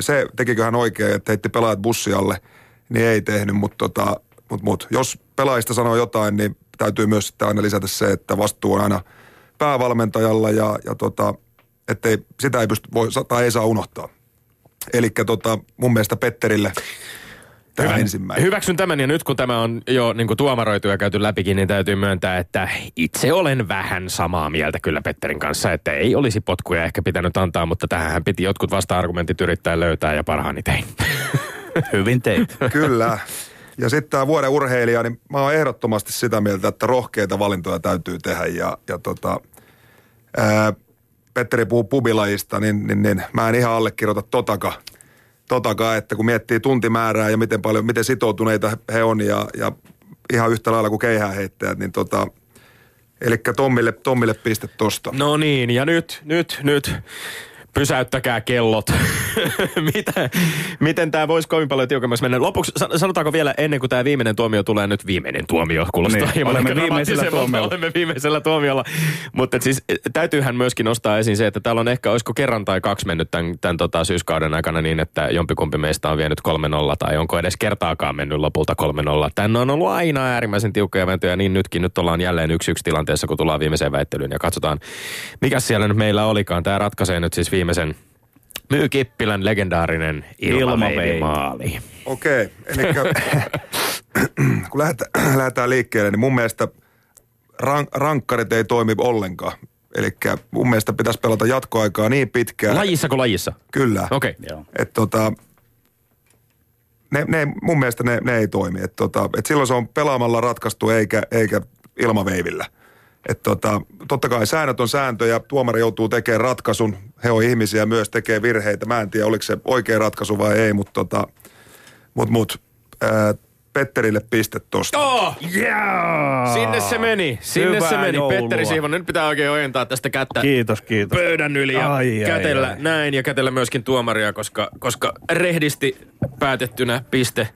Se tekikö hän oikein, että heitti pelaajat bussialle, niin ei tehnyt, mutta tota, mut, mut. jos pelaajista sanoo jotain, niin täytyy myös sitten aina lisätä se, että vastuu on aina päävalmentajalla ja, ja tota, ettei, sitä ei pysty, voi, tai ei saa unohtaa. Eli tota, mun mielestä Petterille tämä ensimmäinen. Hyväksyn tämän ja nyt kun tämä on jo niin kuin tuomaroitu ja käyty läpikin, niin täytyy myöntää, että itse olen vähän samaa mieltä kyllä Petterin kanssa, että ei olisi potkuja ehkä pitänyt antaa, mutta tähän piti jotkut vasta-argumentit yrittää löytää ja parhaani tein. Hyvin teit. Kyllä. Ja sitten tämä vuoden urheilija, niin mä oon ehdottomasti sitä mieltä, että rohkeita valintoja täytyy tehdä. Ja, ja tota, ää, Petteri puhuu pubilajista, niin, niin, niin mä en ihan allekirjoita totaka, totaka, että kun miettii tuntimäärää ja miten paljon, miten sitoutuneita he on ja, ja ihan yhtä lailla kuin keihääheittäjät, niin tota, eli Tommille, Tommille piste tosta. No niin, ja nyt, nyt, nyt pysäyttäkää kellot. Mitä, miten tämä voisi kovin paljon tiukemmaksi mennä? Lopuksi sanotaanko vielä ennen kuin tämä viimeinen tuomio tulee nyt viimeinen tuomio, kuulostaa niin, hieman olemme viimeisellä tuomiolla. Olemme viimeisellä tuomiolla. Mutta siis e, täytyyhän myöskin nostaa esiin se, että täällä on ehkä, olisiko kerran tai kaksi mennyt tämän, tämän tota, syyskauden aikana niin, että jompikumpi meistä on vienyt 3-0 tai onko edes kertaakaan mennyt lopulta 3-0. Tänne on ollut aina äärimmäisen tiukkoja ventoja, niin nytkin. Nyt ollaan jälleen yksi yksi tilanteessa, kun tullaan viimeiseen väittelyyn ja katsotaan, mikä siellä nyt meillä olikaan. Tämä ratkaisee nyt siis viimeisen Myy Kippilän legendaarinen ilmaveivimaali. Okei, okay, eli kun lähdetään, lähdetään liikkeelle, niin mun mielestä rank, rankkarit ei toimi ollenkaan. Eli mun mielestä pitäisi pelata jatkoaikaa niin pitkään. Lajissa kuin lajissa? Kyllä. Okei. Okay. Että tota, ne, ne, mun mielestä ne, ne ei toimi. Et tota, et silloin se on pelaamalla ratkaistu eikä, eikä ilmaveivillä. Et tota, totta kai säännöt on sääntöjä, tuomari joutuu tekemään ratkaisun. He on ihmisiä myös, tekee virheitä. Mä en tiedä, oliko se oikea ratkaisu vai ei, mutta tota, mut, mut, ää, Petterille piste tosta. Oh! Yeah! Sinne se meni, sinne Hyvää se meni. joulua. Petteri Siivonen, nyt pitää oikein ojentaa tästä kättä Kiitos, kiitos. pöydän yli ja Ai, ai, kätellä ai. näin ja kätellä myöskin tuomaria, koska, koska rehdisti päätettynä piste.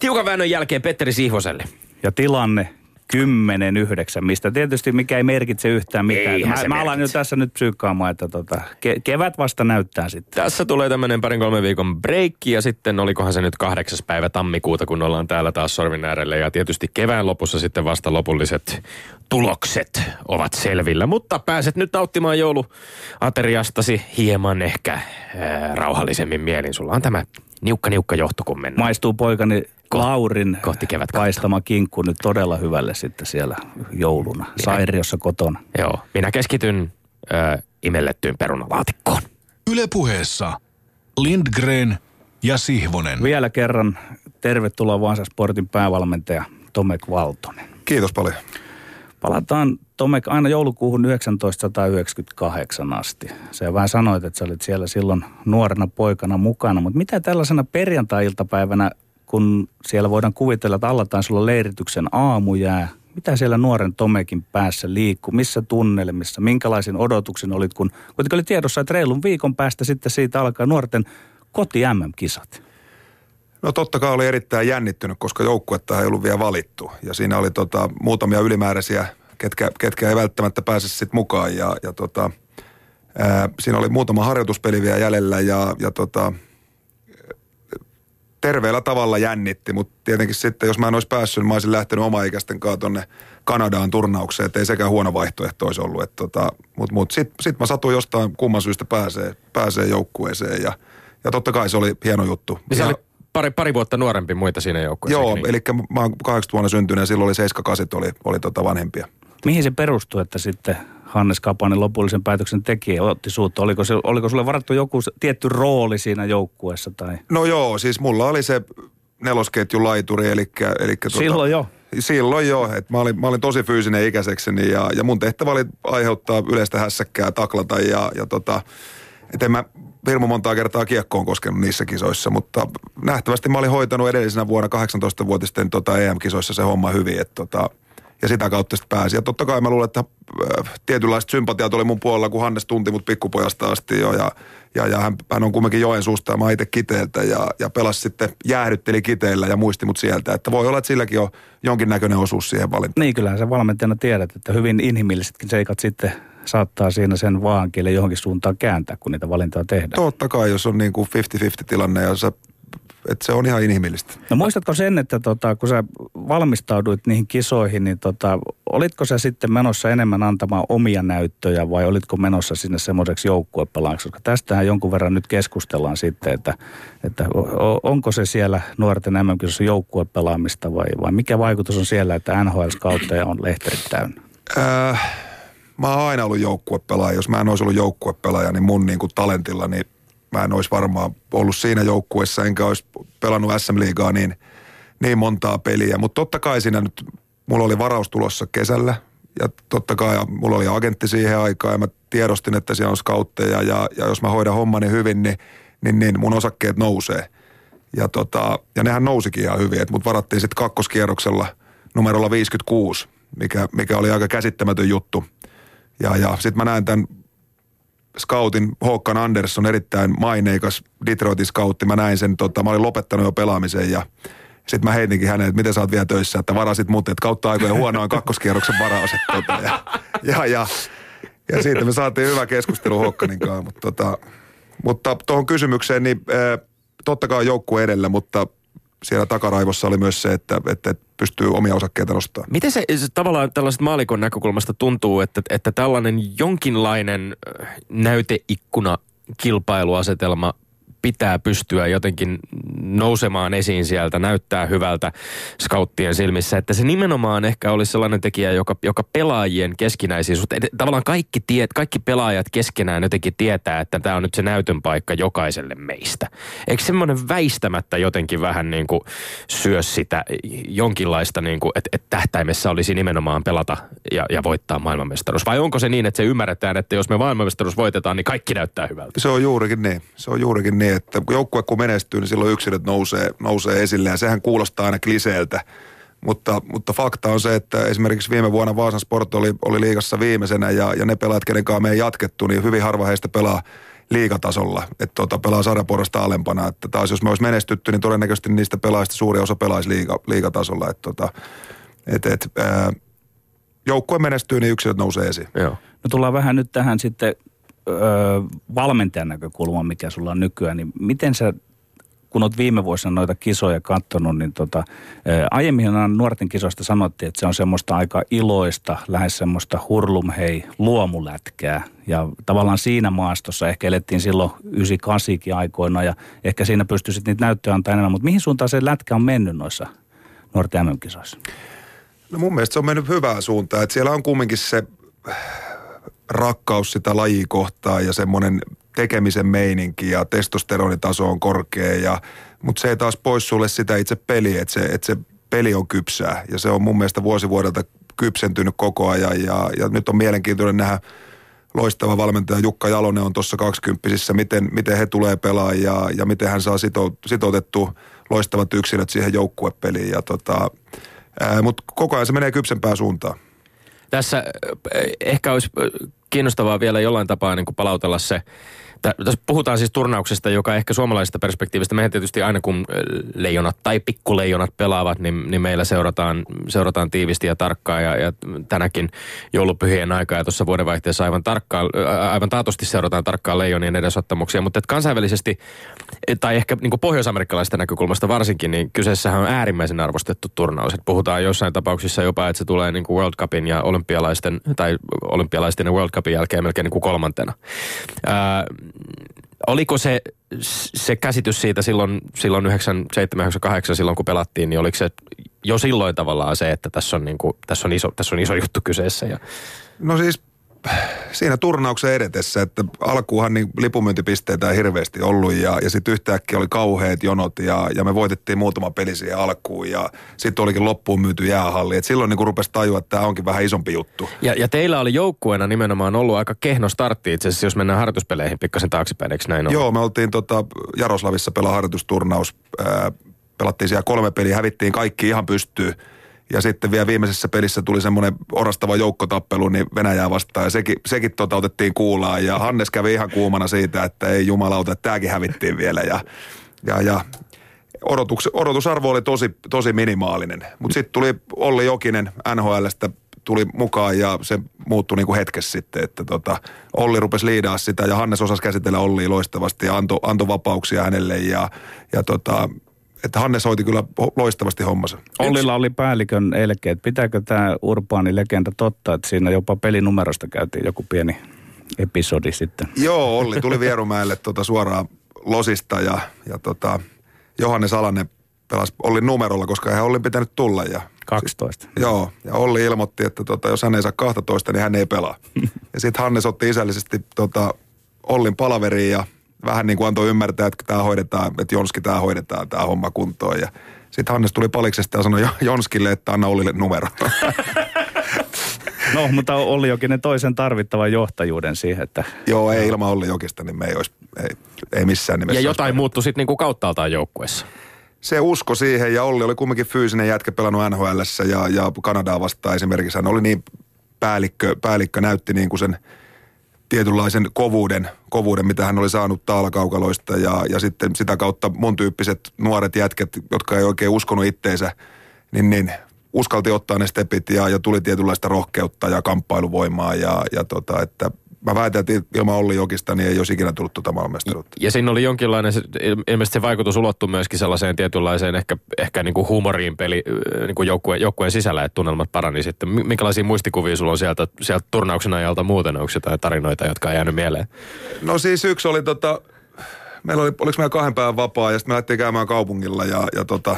Tiukan väännön jälkeen Petteri Sihvoselle. Ja tilanne 10-9, mistä tietysti mikä ei merkitse yhtään mitään. Eihän Mä, mä alan jo tässä nyt psyykkaamaan, että tota, ke, kevät vasta näyttää sitten. Tässä tulee tämmöinen parin kolmen viikon breikki ja sitten olikohan se nyt kahdeksas päivä tammikuuta, kun ollaan täällä taas sorvin äärelle. Ja tietysti kevään lopussa sitten vasta lopulliset tulokset ovat selvillä. Mutta pääset nyt nauttimaan jouluateriastasi hieman ehkä ää, rauhallisemmin mielin. Sulla on tämä niukka niukka johto, kun mennään. Maistuu poikani Laurin kohti kevätkautta. paistama kinkku nyt todella hyvälle sitten siellä jouluna. Sairiossa kotona. Joo, minä keskityn ää, imellettyyn perunalaatikkoon. Ylepuheessa Lindgren ja Sihvonen. Vielä kerran tervetuloa Vaasa Sportin päävalmentaja Tomek Valtonen. Kiitos paljon. Palataan Tomek aina joulukuuhun 1998 asti. Sä vähän sanoit, että sä olit siellä silloin nuorena poikana mukana, mutta mitä tällaisena perjantai-iltapäivänä, kun siellä voidaan kuvitella, että alla taisi olla leirityksen aamujää, mitä siellä nuoren Tomekin päässä liikkuu, missä tunnelmissa, minkälaisin odotuksin olit, kun kuitenkin oli tiedossa, että reilun viikon päästä sitten siitä alkaa nuorten koti-MM-kisat. No totta kai oli erittäin jännittynyt, koska joukkuetta ei ollut vielä valittu. Ja siinä oli tota, muutamia ylimääräisiä, ketkä, ketkä ei välttämättä pääse sitten mukaan. Ja, ja tota, ää, siinä oli muutama harjoituspeli vielä jäljellä ja, ja tota, terveellä tavalla jännitti, mutta tietenkin sitten, jos mä en olisi päässyt, niin mä olisin lähtenyt omaikäisten kanssa tonne Kanadaan turnaukseen, että ei sekään huono vaihtoehto olisi ollut. Tota, mutta mut sitten sit mä satuin jostain kumman syystä pääsee, pääsee joukkueeseen ja, ja totta kai se oli hieno juttu. Niin se Ja- oli pari, pari vuotta nuorempi muita siinä joukkueessa. Joo, niin? eli mä oon 80 vuonna syntynyt ja silloin oli 78 oli, oli tota vanhempia. Mihin se perustuu, että sitten Hannes Kapanen lopullisen päätöksen teki ja otti suutta? Oliko, se, oliko sulle varattu joku tietty rooli siinä joukkueessa? Tai? No joo, siis mulla oli se nelosketjun laituri, eli, eli tota, Silloin jo. Silloin jo, että mä olin, mä olin tosi fyysinen ikäisekseni ja, ja mun tehtävä oli aiheuttaa yleistä hässäkkää, taklata ja, ja tota, et en mä hirmu montaa kertaa kiekkoon koskenut niissä kisoissa, mutta nähtävästi mä olin hoitanut edellisenä vuonna 18-vuotisten tota EM-kisoissa se homma hyvin, että tota, ja sitä kautta sitten pääsi. Ja totta kai mä luulen, että äh, tietynlaiset sympatiat oli mun puolella, kun Hannes tunti mut pikkupojasta asti jo. Ja, ja, ja hän, hän on kumminkin Joensuusta ja mä itse Kiteeltä ja, ja pelasi sitten, jäähdytteli Kiteellä ja muisti mut sieltä. Että voi olla, että silläkin on jonkinnäköinen osuus siihen valintaan. Niin, kyllähän sä valmentajana tiedät, että hyvin inhimillisetkin seikat sitten saattaa siinä sen vaankielen johonkin suuntaan kääntää, kun niitä valintoja tehdään. Totta kai, jos on niin kuin 50-50 tilanne ja sä, että se on ihan inhimillistä. No muistatko sen, että tota, kun sä valmistauduit niihin kisoihin, niin tota, olitko sä sitten menossa enemmän antamaan omia näyttöjä vai olitko menossa sinne semmoiseksi joukkuepelaajaksi? Koska tästähän jonkun verran nyt keskustellaan sitten, että, että onko se siellä nuorten mm joukkuepelaamista vai, vai mikä vaikutus on siellä, että nhl kautta on lehterit täynnä? Äh, mä oon aina ollut joukkuepelaaja. Jos mä en olisi ollut joukkuepelaaja, niin mun niin kuin talentilla, niin mä en olisi varmaan ollut siinä joukkueessa, enkä olisi pelannut SM-liigaa niin, niin montaa peliä. Mutta totta kai siinä nyt, mulla oli varaus tulossa kesällä, ja totta kai mulla oli agentti siihen aikaan, ja mä tiedostin, että siellä on scoutteja, ja, ja jos mä hoidan hommani hyvin, niin, niin, niin mun osakkeet nousee. Ja, tota, ja nehän nousikin ihan hyvin, että mut varattiin sitten kakkoskierroksella numerolla 56, mikä, mikä oli aika käsittämätön juttu. Ja, ja sitten mä näen tämän scoutin Håkan Andersson, erittäin maineikas Detroitin scoutti. Mä näin sen, tota, mä olin lopettanut jo pelaamisen ja sitten mä heitinkin hänelle, että miten sä oot vielä töissä, että varasit mut, että kautta aikojen huonoin kakkoskierroksen varaus. Tota, ja, ja, ja, ja, siitä me saatiin hyvä keskustelu Hokkanin kanssa. Mutta, tota, mutta tuohon kysymykseen, niin totta kai joukkue edellä, mutta siellä takaraivossa oli myös se, että, että pystyy omia osakkeita nostamaan. Miten se, se tavallaan tällaiset maalikon näkökulmasta tuntuu, että, että tällainen jonkinlainen näyteikkuna kilpailuasetelma pitää pystyä jotenkin nousemaan esiin sieltä, näyttää hyvältä scouttien silmissä. Että se nimenomaan ehkä olisi sellainen tekijä, joka, joka pelaajien keskinäisiin, tavallaan kaikki, tiet, kaikki pelaajat keskenään jotenkin tietää, että tämä on nyt se näytön paikka jokaiselle meistä. Eikö semmoinen väistämättä jotenkin vähän niin kuin syö sitä jonkinlaista, niin kuin, että, että tähtäimessä olisi nimenomaan pelata ja, ja voittaa maailmanmestaruus? Vai onko se niin, että se ymmärretään, että jos me maailmanmestaruus voitetaan, niin kaikki näyttää hyvältä? Se on juurikin niin. Se on juurikin niin, että joukkue kun menestyy, niin silloin yksilöt nousee, nousee esille ja sehän kuulostaa aina kliseeltä. Mutta, mutta fakta on se, että esimerkiksi viime vuonna Vaasan Sport oli, oli liigassa viimeisenä ja, ja ne pelaat, kenen kanssa me ei jatkettu, niin hyvin harva heistä pelaa liigatasolla, että tota, pelaa sarjapuolesta alempana. Että taas jos me olisi menestytty, niin todennäköisesti niistä pelaajista suuri osa pelaisi liiga, liigatasolla. Että tota, et, et, ää, joukkue menestyy, niin yksilöt nousee esiin. Joo. No tullaan vähän nyt tähän sitten öö, valmentajan näkökulma, mikä sulla on nykyään, niin miten sä kun olet viime vuosina noita kisoja katsonut, niin tota, aiemmin nuorten kisoista sanottiin, että se on semmoista aika iloista, lähes semmoista hurlumhei luomulätkää. Ja tavallaan siinä maastossa ehkä elettiin silloin 98 aikoina ja ehkä siinä pystyisit niitä näyttöjä antaa enemmän. Mutta mihin suuntaan se lätkä on mennyt noissa nuorten MM-kisoissa? No mun mielestä se on mennyt hyvään suuntaan. Että siellä on kumminkin se rakkaus sitä lajikohtaa ja semmoinen tekemisen meininki ja testosteronitaso on korkea. Ja, mutta se ei taas pois sulle sitä itse peliä, että se, että se peli on kypsää. Ja se on mun mielestä vuosi vuodelta kypsentynyt koko ajan. Ja, ja nyt on mielenkiintoinen nähdä loistava valmentaja Jukka Jalonen on tuossa 20 miten, miten he tulee pelaa ja, ja miten hän saa sito, sitoutettu loistavat yksilöt siihen joukkuepeliin. Ja tota, mutta koko ajan se menee kypsempään suuntaan. Tässä ehkä olisi kiinnostavaa vielä jollain tapaa niin kuin palautella se tässä puhutaan siis turnauksesta, joka ehkä suomalaisesta perspektiivistä, mehän tietysti aina kun leijonat tai pikkuleijonat pelaavat, niin, niin meillä seurataan, seurataan tiivisti ja tarkkaan ja, ja tänäkin joulupyhien aikaa ja tuossa vuodenvaihteessa aivan, tarkkaan, aivan taatusti seurataan tarkkaan leijonien edesottamuksia, mutta että kansainvälisesti tai ehkä niin pohjoisamerikkalaisesta näkökulmasta varsinkin, niin kyseessähän on äärimmäisen arvostettu turnaus. Että puhutaan jossain tapauksissa jopa, että se tulee niin kuin World Cupin ja olympialaisten tai olympialaisten ja World Cupin jälkeen melkein niin kuin kolmantena. Ää, oliko se, se käsitys siitä silloin, silloin 97-98, silloin kun pelattiin, niin oliko se jo silloin tavallaan se, että tässä on, niin kuin, tässä on, iso, tässä on iso juttu kyseessä? Ja... No siis siinä turnauksen edetessä, että alkuuhan niin lipunmyyntipisteitä ei hirveästi ollut ja, ja sitten yhtäkkiä oli kauheat jonot ja, ja me voitettiin muutama peli siihen alkuun ja sitten olikin loppuun myyty jäähalli. Et silloin niin rupesi tajua, että tämä onkin vähän isompi juttu. Ja, ja teillä oli joukkueena nimenomaan ollut aika kehno startti itse asiassa, jos mennään harjoituspeleihin pikkasen taaksepäin, eikö näin ole? Joo, me oltiin tota Jaroslavissa pelaa harjoitusturnaus. Ää, pelattiin siellä kolme peliä, hävittiin kaikki ihan pystyyn ja sitten vielä viimeisessä pelissä tuli semmoinen orastava joukkotappelu niin Venäjää vastaan. Ja sekin, sekin tota otettiin kuulaan. Ja Hannes kävi ihan kuumana siitä, että ei jumalauta, että tämäkin hävittiin vielä. Ja, ja, ja odotus, odotusarvo oli tosi, tosi minimaalinen. Mutta sitten tuli Olli Jokinen NHLstä tuli mukaan ja se muuttui niin kuin hetkessä sitten, että tota, Olli rupesi liidaa sitä ja Hannes osasi käsitellä Ollia loistavasti ja antoi anto vapauksia hänelle ja, ja tota, että Hannes hoiti kyllä loistavasti hommansa. Ollilla oli päällikön elke, että pitääkö tämä urbaani legenda totta, että siinä jopa pelinumerosta käytiin joku pieni episodi sitten. Joo, Olli tuli Vierumäelle tota suoraan losista ja, ja tota, Johannes Alanen pelasi Ollin numerolla, koska hän oli pitänyt tulla. Ja 12. Sit, joo, ja Olli ilmoitti, että tota, jos hän ei saa 12, niin hän ei pelaa. ja sitten Hannes otti isällisesti tota, Ollin palaveriin ja vähän niin kuin antoi ymmärtää, että tämä hoidetaan, että Jonski tämä hoidetaan, tämä homma kuntoon. Ja sitten Hannes tuli paliksesta ja sanoi Jonskille, että anna Ollille numero. No, mutta Olli Jokinen toisen tarvittavan johtajuuden siihen, että... Joo, ei ilman Olli Jokista, niin me ei olisi, ei, ei missään nimessä. Ja jotain muuttui sitten niinku kauttaaltaan joukkueessa. Se usko siihen, ja Olli oli kumminkin fyysinen jätkä pelannut nhl ja, ja Kanadaa vastaan esimerkiksi. Hän oli niin päällikkö, päällikkö näytti niin kuin sen tietynlaisen kovuuden, kovuuden, mitä hän oli saanut taalakaukaloista ja, ja sitten sitä kautta mun tyyppiset nuoret jätket, jotka ei oikein uskonut itteensä, niin, niin uskalti ottaa ne stepit ja, ja tuli tietynlaista rohkeutta ja kamppailuvoimaa ja, ja tota, että mä väitän, että ilman Olli Jokista niin ei olisi ikinä tullut tuota maailmanmestaruutta. Ja siinä oli jonkinlainen, ilmeisesti se vaikutus ulottui myöskin sellaiseen tietynlaiseen ehkä, ehkä niin kuin huumoriin peli niin kuin joukkueen, joukkueen sisällä, että tunnelmat parani sitten. Minkälaisia muistikuvia sulla on sieltä, sieltä turnauksen ajalta muuten? Onko jotain tarinoita, jotka on jäänyt mieleen? No siis yksi oli tota, meillä oli, oliko meillä kahden päivän vapaa ja sitten me lähdettiin käymään kaupungilla ja, ja tota,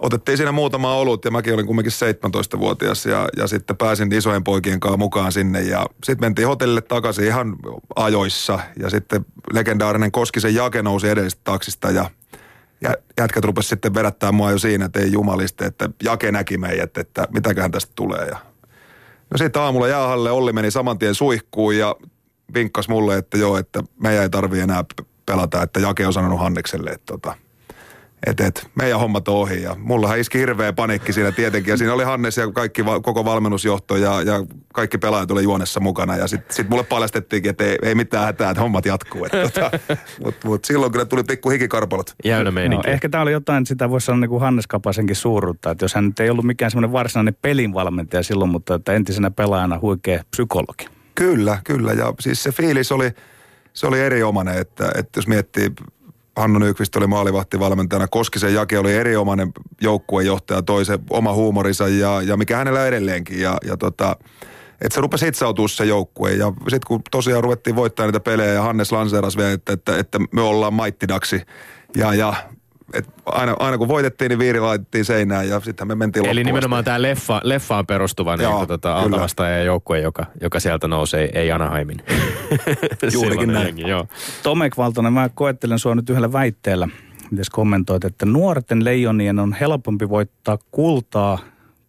otettiin siinä muutama olut ja mäkin olin kumminkin 17-vuotias ja, ja sitten pääsin isojen poikien kanssa mukaan sinne ja sitten mentiin hotellille takaisin ihan ajoissa ja sitten legendaarinen Koskisen Jake nousi edellisestä taksista ja ja jätkät rupesi sitten vedättää mua jo siinä, että ei jumaliste, että Jake näki meidät, että mitäköhän tästä tulee. Ja no sitten aamulla jäähalle Olli meni saman tien suihkuun ja vinkkas mulle, että joo, että meidän ei tarvi enää pelata, että Jake on sanonut Hannekselle, että tota, että et, meidän hommat on ohi. Ja mullahan iski hirveä panikki siinä tietenkin. Ja siinä oli Hannes ja kaikki, koko valmennusjohto ja, ja kaikki pelaajat oli juonessa mukana. Ja sitten sit mulle paljastettiinkin, että ei, ei mitään hätää, että hommat jatkuu. tota, Mutta mut silloin kyllä tuli pikku hikikarpalot. Jäynä no, ehkä tämä oli jotain, sitä voisi sanoa niin kuin Hannes Kapasenkin suuruutta. Että jos hän nyt ei ollut mikään semmoinen varsinainen pelinvalmentaja silloin, mutta että entisenä pelaajana huikea psykologi. Kyllä, kyllä. Ja siis se fiilis oli, se oli erinomainen, että, että jos miettii Hannu Nykvist oli maalivahtivalmentajana. Koskisen Jake oli erinomainen joukkuejohtaja, toi se oma huumorinsa ja, ja mikä hänellä edelleenkin. Ja, ja tota, että se rupesi hitsautua se joukkue. Ja sitten kun tosiaan ruvettiin voittaa niitä pelejä ja Hannes lanseeras vielä, että, että, että me ollaan maittidaksi. Ja, ja et aina, aina kun voitettiin, niin viiri laitettiin seinään ja sitten me mentiin Eli nimenomaan tämä leffa, leffaan perustuva niin, Joo, tota, altavastaajan joukkue, joka, joka sieltä nousee, ei Anaheimin. Juurikin näin. Joo. Tomek Valtonen, mä koettelen sua nyt yhdellä väitteellä. Mites kommentoit, että nuorten leijonien on helpompi voittaa kultaa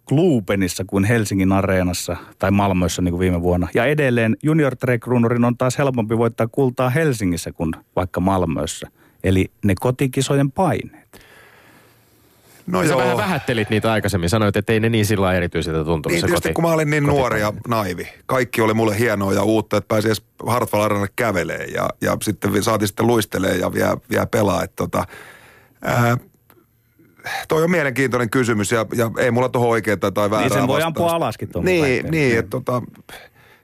Klubenissa kuin Helsingin areenassa tai Malmössä niin kuin viime vuonna. Ja edelleen Junior Trek on taas helpompi voittaa kultaa Helsingissä kuin vaikka Malmössä. Eli ne kotikisojen paineet. No Sä joo. vähän vähättelit niitä aikaisemmin, sanoit, että ei ne niin sillä erityiseltä tuntunut. Niin tietysti koti, kun mä olin niin nuori ja naivi. Kaikki oli mulle hienoa ja uutta, että pääsi edes Hartwall Arenalle kävelee ja, ja sitten saatiin sitten luistelee ja vielä, vielä pelaa. Että tota, ää, toi on mielenkiintoinen kysymys ja, ja ei mulla tuohon oikeaa tai väärää Niin sen voi ampua alaskin tuohon Niin, niin että tota,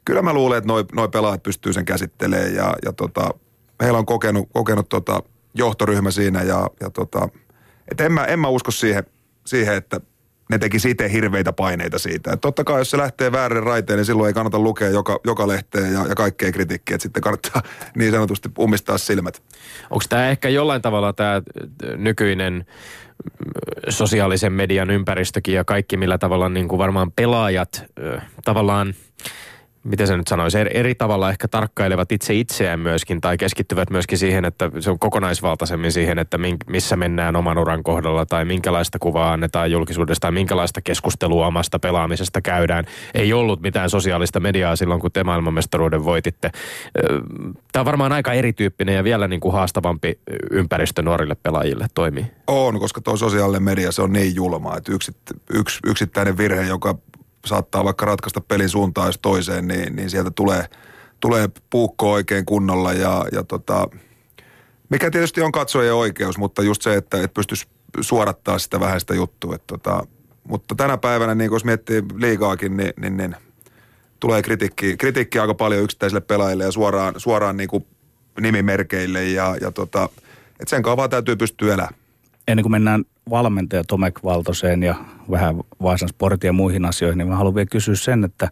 kyllä mä luulen, että noi, noi pelaajat pystyy sen käsittelemään ja, ja tota, heillä on kokenut, kokenut tota, johtoryhmä siinä ja, ja tota, et en, mä, en mä usko siihen, siihen, että ne teki itse hirveitä paineita siitä. Et totta kai, jos se lähtee väärin raiteen, niin silloin ei kannata lukea joka, joka lehteen ja, ja kaikkea kritiikkiä. Että sitten kannattaa niin sanotusti ummistaa silmät. Onko tämä ehkä jollain tavalla tämä nykyinen mm, sosiaalisen median ympäristökin ja kaikki, millä tavalla niin kuin varmaan pelaajat tavallaan – miten se nyt sanoisi, eri tavalla ehkä tarkkailevat itse itseään myöskin tai keskittyvät myöskin siihen, että se on kokonaisvaltaisemmin siihen, että missä mennään oman uran kohdalla tai minkälaista kuvaa annetaan julkisuudesta tai minkälaista keskustelua omasta pelaamisesta käydään. Ei ollut mitään sosiaalista mediaa silloin, kun te maailmanmestaruuden voititte. Tämä on varmaan aika erityyppinen ja vielä niin kuin haastavampi ympäristö nuorille pelaajille toimii. On, koska tuo sosiaalinen media se on niin julma, että yks, yks, yksittäinen virhe, joka saattaa vaikka ratkaista pelin suuntaan jos toiseen, niin, niin sieltä tulee, tulee puukko oikein kunnolla ja, ja tota, mikä tietysti on katsojien oikeus, mutta just se, että, että pystyisi suorattaa sitä vähän sitä juttua. Että tota, mutta tänä päivänä, niin jos miettii liigaakin, niin, niin, niin tulee kritiikki, kritiikki aika paljon yksittäisille pelaajille ja suoraan, suoraan niin kuin nimimerkeille ja, ja tota, että sen kanssa vaan täytyy pystyä elämään ennen kuin mennään valmentaja Tomek Valtoseen ja vähän Vaasan sportin ja muihin asioihin, niin mä haluan vielä kysyä sen, että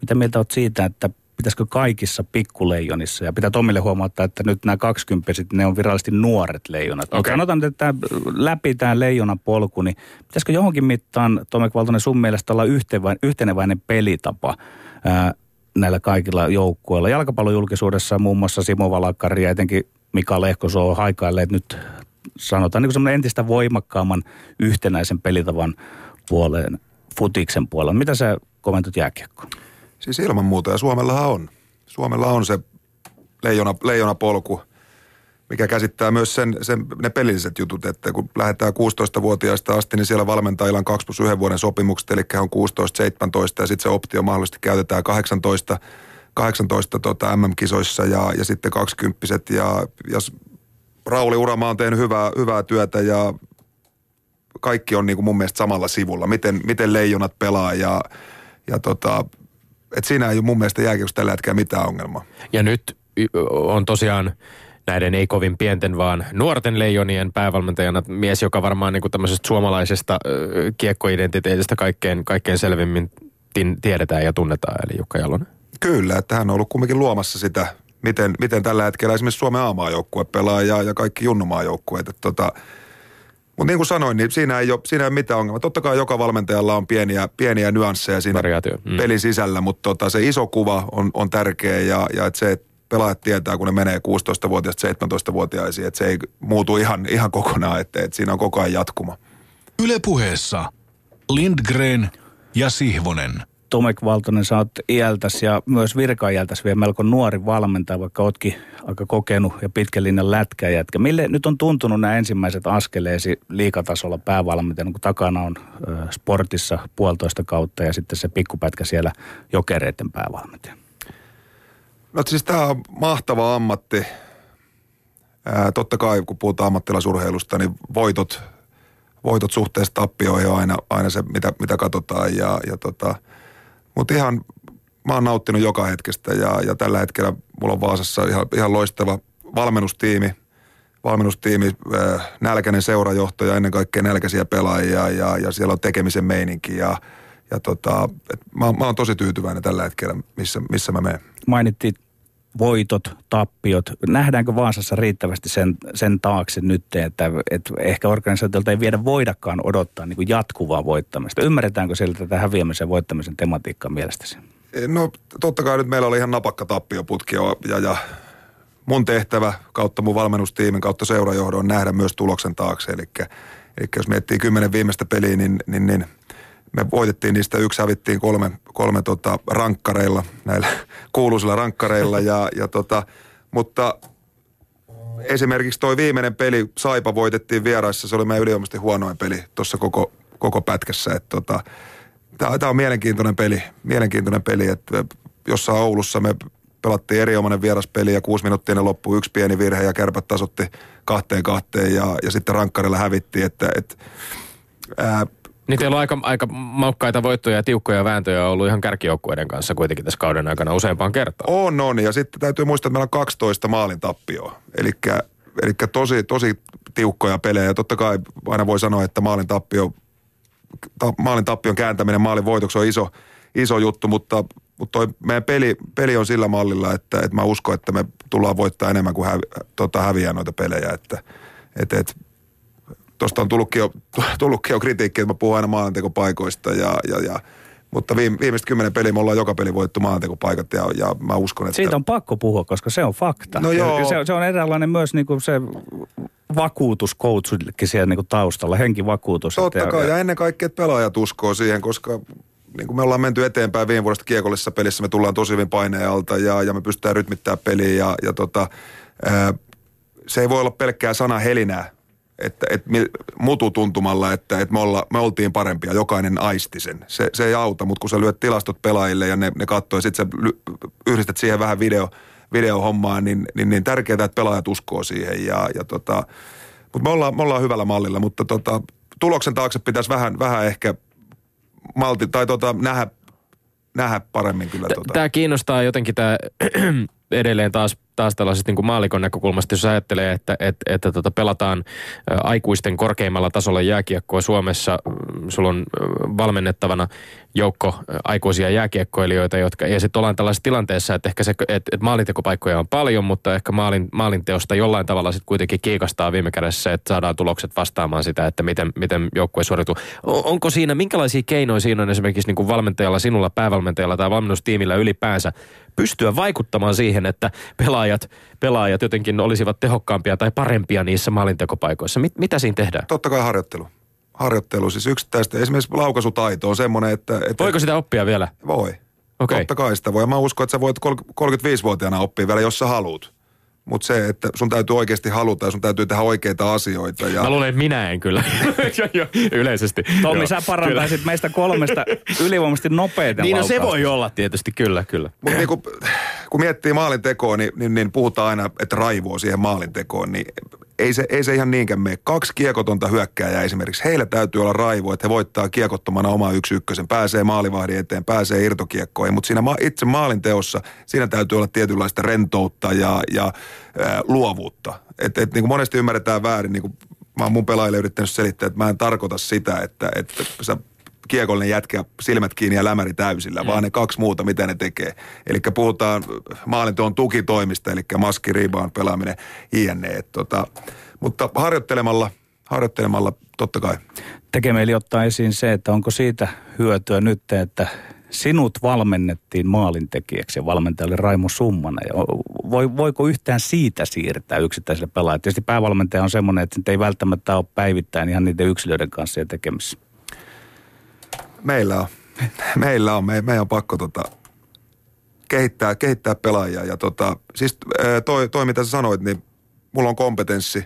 mitä mieltä olet siitä, että pitäisikö kaikissa pikkuleijonissa, ja pitää Tomille huomauttaa, että nyt nämä 20 ne on virallisesti nuoret leijonat. Okay. Sanotaan, että tämä, läpi tämä leijonan polku, niin pitäisikö johonkin mittaan, Tomek Valtonen, sun mielestä olla yhteneväinen pelitapa ää, näillä kaikilla joukkueilla? Jalkapallojulkisuudessa muun muassa Simo Valakari ja etenkin Mika Lehkoso haikailleet nyt sanotaan niin kuin entistä voimakkaamman yhtenäisen pelitavan puoleen, futiksen puolella. Mitä sä kommentoit jääkiekkoon? Siis ilman muuta, ja Suomellahan on. Suomella on se leijona, leijona polku, mikä käsittää myös sen, sen, ne pelilliset jutut, että kun lähdetään 16-vuotiaista asti, niin siellä valmentajilla on 2 plus 1 vuoden sopimukset, eli on 16-17 ja sitten se optio mahdollisesti käytetään 18 18 tota, MM-kisoissa ja, ja sitten 20 ja, ja Rauli Urama on tehnyt hyvää, hyvää työtä ja kaikki on niin kuin mun mielestä samalla sivulla. Miten, miten leijonat pelaa ja, ja tota, et siinä ei ole mun mielestä jääkiekossa tällä hetkellä mitään ongelmaa. Ja nyt on tosiaan näiden ei kovin pienten, vaan nuorten leijonien päävalmentajana mies, joka varmaan niin kuin tämmöisestä suomalaisesta kiekkoidentiteetistä kaikkein, kaikkein selvimmin tiedetään ja tunnetaan, eli Jukka Jalonen. Kyllä, että hän on ollut kumminkin luomassa sitä, miten, miten tällä hetkellä esimerkiksi Suomen A-maajoukkue pelaa ja, ja kaikki junnumaajoukkueet. Tota, mutta niin kuin sanoin, niin siinä ei, ole, siinä ei ole mitään ongelmaa. Totta kai joka valmentajalla on pieniä, pieniä nyansseja siinä mm. pelin sisällä, mutta tota, se iso kuva on, on tärkeä ja, ja että se, että pelaajat tietää, kun ne menee 16-vuotiaista 17-vuotiaisiin, että se ei muutu ihan, ihan kokonaan, että, että siinä on koko ajan jatkuma. Ylepuheessa Lindgren ja Sihvonen. Tomek Valtonen, sä oot iältäs ja myös virkaiältäs vielä melko nuori valmentaja, vaikka ootkin aika kokenut ja pitkän lätkäjätkä. Mille nyt on tuntunut nämä ensimmäiset askeleesi liikatasolla päävalmentajana, kun takana on sportissa puolitoista kautta ja sitten se pikkupätkä siellä jokereiden päävalmentaja? No siis tämä on mahtava ammatti. Ää, totta kai kun puhutaan ammattilaisurheilusta, niin voitot, voitot suhteessa tappioihin on aina, aina se, mitä, mitä katsotaan. Ja, ja tota, Mutta ihan, mä oon nauttinut joka hetkestä ja, ja tällä hetkellä mulla on Vaasassa ihan, ihan loistava valmennustiimi. Valmennustiimi, ää, nälkäinen seurajohto ja ennen kaikkea nälkäisiä pelaajia ja, ja siellä on tekemisen meininki ja, ja tota, et mä, mä oon tosi tyytyväinen tällä hetkellä, missä, missä mä menen. Mainittiin voitot, tappiot. Nähdäänkö Vaasassa riittävästi sen, sen taakse nyt, että, että ehkä organisaatiolta ei viedä voidakaan odottaa niin kuin jatkuvaa voittamista? Ymmärretäänkö siellä tätä häviämisen ja voittamisen tematiikkaa mielestäsi? No totta kai nyt meillä oli ihan napakka tappioputki ja, ja mun tehtävä kautta mun valmennustiimin kautta seurajohdon nähdä myös tuloksen taakse. Eli, eli jos miettii kymmenen viimeistä peliä, niin, niin, niin – me voitettiin niistä, yksi hävittiin kolme, kolme tota rankkareilla, näillä kuuluisilla rankkareilla. Ja, ja tota, mutta esimerkiksi toi viimeinen peli, Saipa voitettiin vieraissa, se oli meidän yliomasti huonoin peli tuossa koko, koko pätkässä. Tota, Tämä on mielenkiintoinen peli, mielenkiintoinen peli, että jossain Oulussa me pelattiin erinomainen vieraspeli ja kuusi minuuttia ne loppui yksi pieni virhe ja kärpät tasotti kahteen kahteen ja, ja sitten rankkarilla hävittiin, että, että ää, niin teillä on aika, aika maukkaita voittoja ja tiukkoja vääntöjä ollut ihan kärkijoukkueiden kanssa kuitenkin tässä kauden aikana useampaan kertaan. On, on. Ja sitten täytyy muistaa, että meillä on 12 maalin tappioa. Eli tosi, tosi tiukkoja pelejä. Totta kai aina voi sanoa, että maalin tappio, ta, maalin tappion kääntäminen maalin voitoksi on iso, iso juttu, mutta, mutta toi meidän peli, peli on sillä mallilla, että, että mä uskon, että me tullaan voittaa enemmän kuin hävi, tota, häviää noita pelejä. Että, että, että tuosta on tullutkin jo, tullutkin jo kritiikkiä, että mä puhun aina maaantekopaikoista ja, ja, ja mutta viime, viimeiset kymmenen peliä me ollaan joka peli voittu maaantekopaikat ja, ja mä uskon, että... Siitä on pakko puhua, koska se on fakta. No joo. Se, se on eräänlainen myös niin kuin se vakuutus coachillekin siellä niin kuin taustalla, henkivakuutus. Totta kai, ja, ja ennen kaikkea, että pelaajat uskoo siihen, koska niin kuin me ollaan menty eteenpäin viime vuodesta kiekollisessa pelissä, me tullaan tosi hyvin paineen alta ja, ja me pystytään rytmittämään peliä ja, ja tota, ää, se ei voi olla pelkkää sana helinää, että, että mutu tuntumalla, että, että me, olla, me oltiin parempia, jokainen aisti sen. Se, se ei auta, mutta kun sä lyöt tilastot pelaajille ja ne, ne katsoo ja sitten sä yhdistät siihen vähän video, videohommaa, niin, niin, niin tärkeää, että pelaajat uskoo siihen. Ja, ja tota, mutta me ollaan, me ollaan hyvällä mallilla, mutta tota, tuloksen taakse pitäisi vähän, vähän ehkä malti, tai tota, nähdä, nähdä paremmin kyllä. Tota. Tämä kiinnostaa jotenkin tämä edelleen taas taas tällaisesta niin maalikon näkökulmasta, jos ajattelee, että, että, että tota pelataan aikuisten korkeimmalla tasolla jääkiekkoa Suomessa, mm, sulla on valmennettavana joukko aikuisia jääkiekkoilijoita, jotka, ja sitten ollaan tällaisessa tilanteessa, että ehkä se, että, että maalintekopaikkoja on paljon, mutta ehkä maalin, maalinteosta jollain tavalla sitten kuitenkin kiikastaa viime kädessä, että saadaan tulokset vastaamaan sitä, että miten, miten joukkue suorituu. Onko siinä, minkälaisia keinoja siinä on esimerkiksi niin kuin valmentajalla, sinulla päävalmentajalla tai valmennustiimillä ylipäänsä pystyä vaikuttamaan siihen, että pelaajat, pelaajat jotenkin olisivat tehokkaampia tai parempia niissä maalintekopaikoissa. Mit, mitä siinä tehdään? Totta kai harjoittelu. Harjoittelu, siis yksittäistä. Esimerkiksi laukaisutaito on semmoinen, että... että Voiko sitä oppia vielä? Voi. Okay. Totta kai sitä voi. Mä uskon, että sä voit 35-vuotiaana oppia vielä, jos sä haluut. Mutta se, että sun täytyy oikeasti haluta ja sun täytyy tehdä oikeita asioita. Ja... Mä luulen, että minä en kyllä, yleisesti. Tommi, sä parantaisit meistä kolmesta ylivoimaisesti nopeiten Niin no se voi olla tietysti, kyllä, kyllä. Mutta niin kun, kun miettii maalintekoa, niin, niin, niin puhutaan aina, että raivoo siihen maalintekoon, niin ei se, ei se ihan niinkään mene. Kaksi kiekotonta hyökkääjää esimerkiksi, heillä täytyy olla raivo, että he voittaa kiekottomana oma yksi ykkösen, pääsee maalivahdin eteen, pääsee irtokiekkoihin, mutta siinä ma- itse maalinteossa, siinä täytyy olla tietynlaista rentoutta ja, ja ää, luovuutta. Et, et, niin kuin monesti ymmärretään väärin, niin kuin mä oon mun pelaajille yrittänyt selittää, että mä en tarkoita sitä, että, että sä kiekollinen jätkä silmät kiinni ja lämäri täysillä, mm. vaan ne kaksi muuta, mitä ne tekee. Eli puhutaan maalinteon tukitoimista, eli maski, rebound, pelaaminen, jne. Tota, mutta harjoittelemalla, harjoittelemalla totta kai. Tekemeli ottaa esiin se, että onko siitä hyötyä nyt, että sinut valmennettiin maalintekijäksi ja valmentajalle Raimo Summanen. Ja voi, voiko yhtään siitä siirtää yksittäiselle pelaajalle? Tietysti päävalmentaja on semmoinen, että ei välttämättä ole päivittäin ihan niiden yksilöiden kanssa ja tekemisissä. Meillä on. Meillä on. Me, on pakko tota, kehittää, kehittää pelaajia. Ja tota, siis toi, toi, mitä sä sanoit, niin mulla on kompetenssi,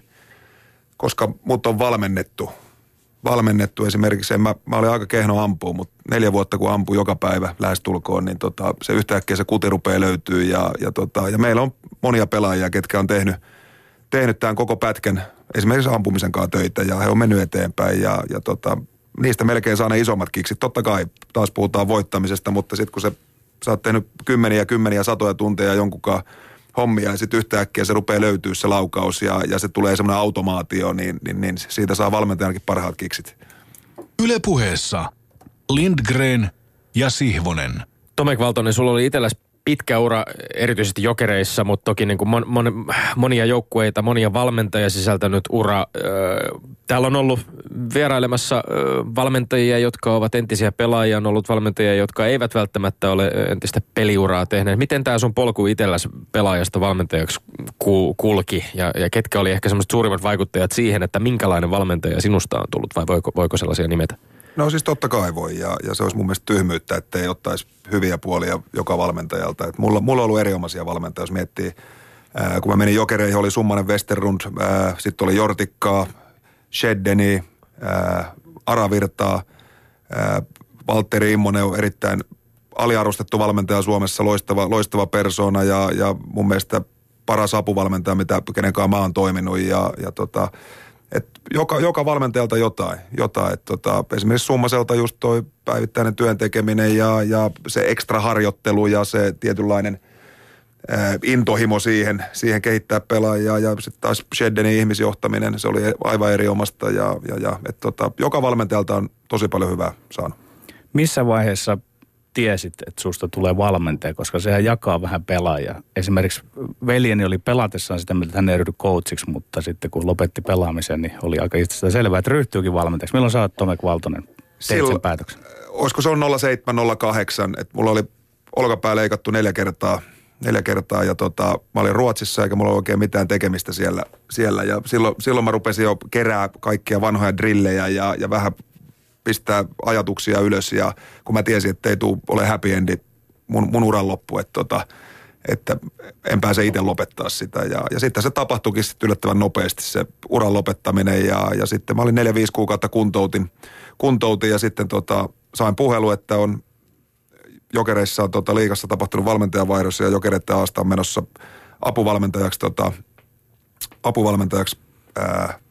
koska mut on valmennettu. Valmennettu esimerkiksi, mä, mä olin aika kehno ampua, mutta neljä vuotta kun ampuu joka päivä lähestulkoon, niin tota, se yhtäkkiä se kuti rupeaa löytyy. Ja, ja, tota, ja meillä on monia pelaajia, ketkä on tehnyt, tehnyt tämän koko pätkän esimerkiksi ampumisen kanssa töitä ja he on mennyt eteenpäin ja, ja tota, niistä melkein saa ne isommat kiksit. Totta kai taas puhutaan voittamisesta, mutta sitten kun se, sä oot tehnyt kymmeniä, kymmeniä, satoja tunteja jonkunkaan hommia ja sitten yhtäkkiä se rupeaa löytyä se laukaus ja, ja se tulee semmoinen automaatio, niin, niin, niin siitä saa valmentajankin parhaat kiksit. Ylepuheessa Lindgren ja Sihvonen. Tomek Valtonen, sulla oli itselläsi pitkä ura erityisesti jokereissa, mutta toki niin kuin mon, mon, monia joukkueita, monia valmentajia sisältänyt ura. Täällä on ollut vierailemassa valmentajia, jotka ovat entisiä pelaajia, on ollut valmentajia, jotka eivät välttämättä ole entistä peliuraa tehneet. Miten tämä sun polku itselläsi pelaajasta valmentajaksi kulki ja, ja ketkä oli ehkä semmoiset suurimmat vaikuttajat siihen, että minkälainen valmentaja sinusta on tullut vai voiko, voiko sellaisia nimetä? No siis totta kai voi ja, ja se olisi mun mielestä tyhmyyttä, että ei ottaisi hyviä puolia joka valmentajalta. Et mulla, mulla on ollut erinomaisia valmentajia, jos miettii, ää, kun mä menin jokereihin, oli Summanen Westerlund, sitten oli Jortikkaa, Sheddeni, Aravirtaa, ää, Valtteri Immonen on erittäin aliarvostettu valmentaja Suomessa, loistava, loistava persona ja, ja mun mielestä paras apuvalmentaja, mitä kenenkaan mä oon toiminut ja, ja tota, et joka, joka valmentajalta jotain. jotain. Et tota, esimerkiksi Summaselta just toi päivittäinen työn tekeminen ja, ja se ekstra harjoittelu ja se tietynlainen ää, intohimo siihen, siihen kehittää pelaajia ja sitten taas Sheddenin ihmisjohtaminen, se oli aivan eri omasta ja, ja, ja et tota, joka valmentajalta on tosi paljon hyvää saanut. Missä vaiheessa tiesit, että susta tulee valmentaja, koska sehän jakaa vähän pelaajia. Esimerkiksi veljeni oli pelatessaan sitä mieltä, että hän ei ryhdy coachiksi, mutta sitten kun lopetti pelaamisen, niin oli aika itse selvää, että ryhtyykin valmentajaksi. Milloin sä oot Tomek Valtonen? Teit Silloin, sen päätöksen? Olisiko se on 0708, että mulla oli olkapää leikattu neljä kertaa, neljä kertaa ja tota, mä olin Ruotsissa eikä mulla ole oikein mitään tekemistä siellä. siellä. Ja silloin, silloin mä rupesin jo kerää kaikkia vanhoja drillejä ja, ja vähän pistää ajatuksia ylös ja kun mä tiesin, että ei tule ole happy endi mun, mun uran loppu, että, tota, että en pääse itse lopettaa sitä. Ja, ja sitten se tapahtuikin sitten yllättävän nopeasti se uran lopettaminen ja, ja sitten mä olin neljä, viisi kuukautta kuntoutin, kuntoutin ja sitten tota, sain puhelu, että on Jokereissa on tota, liikassa tapahtunut valmentajavaihdos ja Jokereiden Aasta on menossa apuvalmentajaksi, tota, apuvalmentajaksi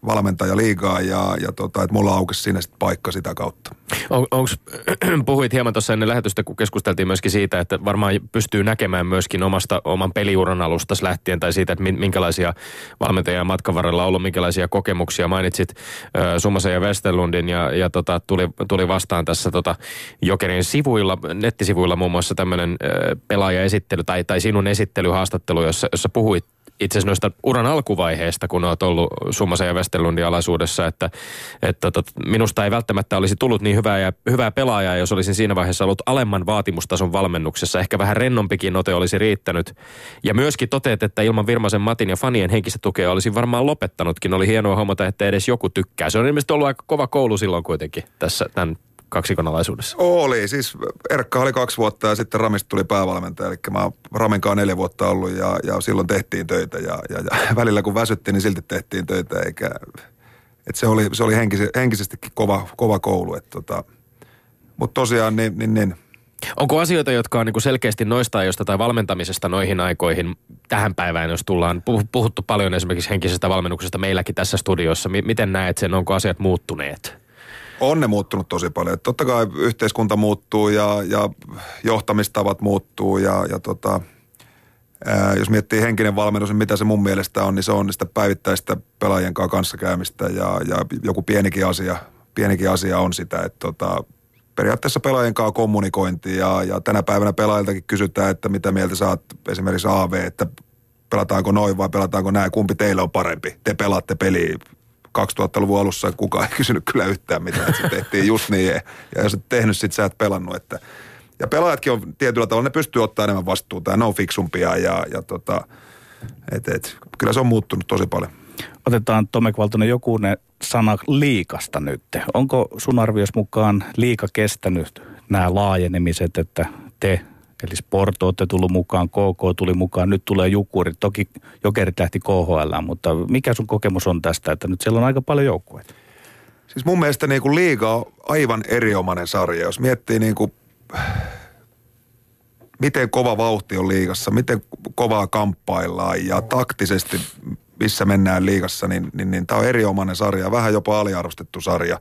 valmentaja liigaa ja, ja tota, että mulla aukesi sinne sit paikka sitä kautta. On, onks, puhuit hieman tuossa ennen lähetystä, kun keskusteltiin myöskin siitä, että varmaan pystyy näkemään myöskin omasta, oman peliuran alusta lähtien tai siitä, että minkälaisia valmentajia matkan varrella on ollut, minkälaisia kokemuksia. Mainitsit äh, Summasen ja Westerlundin ja, ja tota, tuli, tuli vastaan tässä tota, Jokerin sivuilla, nettisivuilla muun muassa tämmöinen äh, pelaajaesittely tai, tai sinun esittelyhaastattelu, jossa, jossa puhuit itse asiassa noista uran alkuvaiheesta, kun olet ollut Summasen ja Westerlundin alaisuudessa, että, että tot, minusta ei välttämättä olisi tullut niin hyvää, ja, hyvää pelaajaa, jos olisin siinä vaiheessa ollut alemman vaatimustason valmennuksessa. Ehkä vähän rennompikin ote olisi riittänyt. Ja myöskin toteet, että ilman Virmasen Matin ja fanien henkistä tukea olisin varmaan lopettanutkin. Oli hienoa huomata, että edes joku tykkää. Se on ilmeisesti ollut aika kova koulu silloin kuitenkin tässä tämän kaksikonalaisuudessa? Oli, siis Erkka oli kaksi vuotta ja sitten Ramista tuli päävalmentaja, eli mä oon Raminkaan neljä vuotta ollut ja, ja silloin tehtiin töitä ja, ja, ja välillä kun väsyttiin, niin silti tehtiin töitä, eikä, et se oli, se oli henkise, henkisestikin kova, kova koulu, tota, mutta tosiaan niin, niin, niin Onko asioita, jotka on niin selkeästi noista ajoista tai valmentamisesta noihin aikoihin tähän päivään, jos tullaan puhuttu paljon esimerkiksi henkisestä valmennuksesta meilläkin tässä studiossa. Miten näet sen, onko asiat muuttuneet? On ne muuttunut tosi paljon. Totta kai yhteiskunta muuttuu ja, ja johtamistavat muuttuu ja, ja tota, ää, jos miettii henkinen valmennus, niin mitä se mun mielestä on, niin se on sitä päivittäistä pelaajien kanssa kanssakäymistä ja, ja joku pienikin asia, pienikin asia on sitä, että tota, periaatteessa pelaajien kanssa kommunikointi ja, ja tänä päivänä pelaajiltakin kysytään, että mitä mieltä saat esimerkiksi AV, että pelataanko noin vai pelataanko näin, kumpi teille on parempi. Te pelaatte peliä 2000-luvun alussa kukaan ei kysynyt kyllä yhtään mitään, että se tehtiin just niin. Ja jos et tehnyt, sit sä et pelannut. Että, ja pelaajatkin on tietyllä tavalla, ne pystyy ottaa enemmän vastuuta ja ne on fiksumpia ja, ja tota, et, et, kyllä se on muuttunut tosi paljon. Otetaan Tomek Valtonen joku ne sana liikasta nyt. Onko sun arvios mukaan liika kestänyt nämä laajenemiset, että te, eli Sport olette tullut mukaan, KK tuli mukaan, nyt tulee Jukuri. Toki Jokerit lähti KHL, mutta mikä sun kokemus on tästä, että nyt siellä on aika paljon joukkueita? Siis mun mielestä niin kuin liiga on aivan eriomainen sarja. Jos miettii niin kuin, miten kova vauhti on liigassa, miten kovaa kamppaillaan ja taktisesti missä mennään liigassa, niin, niin, niin tämä on erinomainen sarja, vähän jopa aliarvostettu sarja.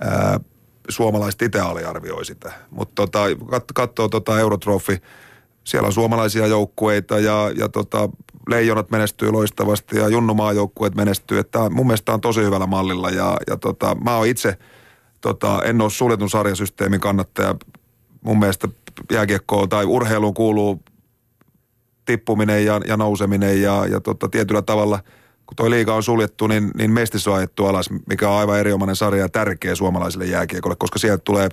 Ää, suomalaiset itse aliarvioi sitä. Mutta tota, kat, katsoo tota Eurotrofi, siellä on suomalaisia joukkueita ja, ja tota, leijonat menestyy loistavasti ja junnumaa joukkueet menestyy. Että mun mielestä on tosi hyvällä mallilla ja, ja tota, mä oon itse, tota, en ole suljetun sarjasysteemin kannattaja. Mun mielestä jääkiekkoon tai urheiluun kuuluu tippuminen ja, ja nouseminen ja, ja tota, tietyllä tavalla, kun tuo liiga on suljettu, niin, niin mestis on ajettu alas, mikä on aivan erinomainen sarja ja tärkeä suomalaisille jääkiekolle, koska sieltä tulee,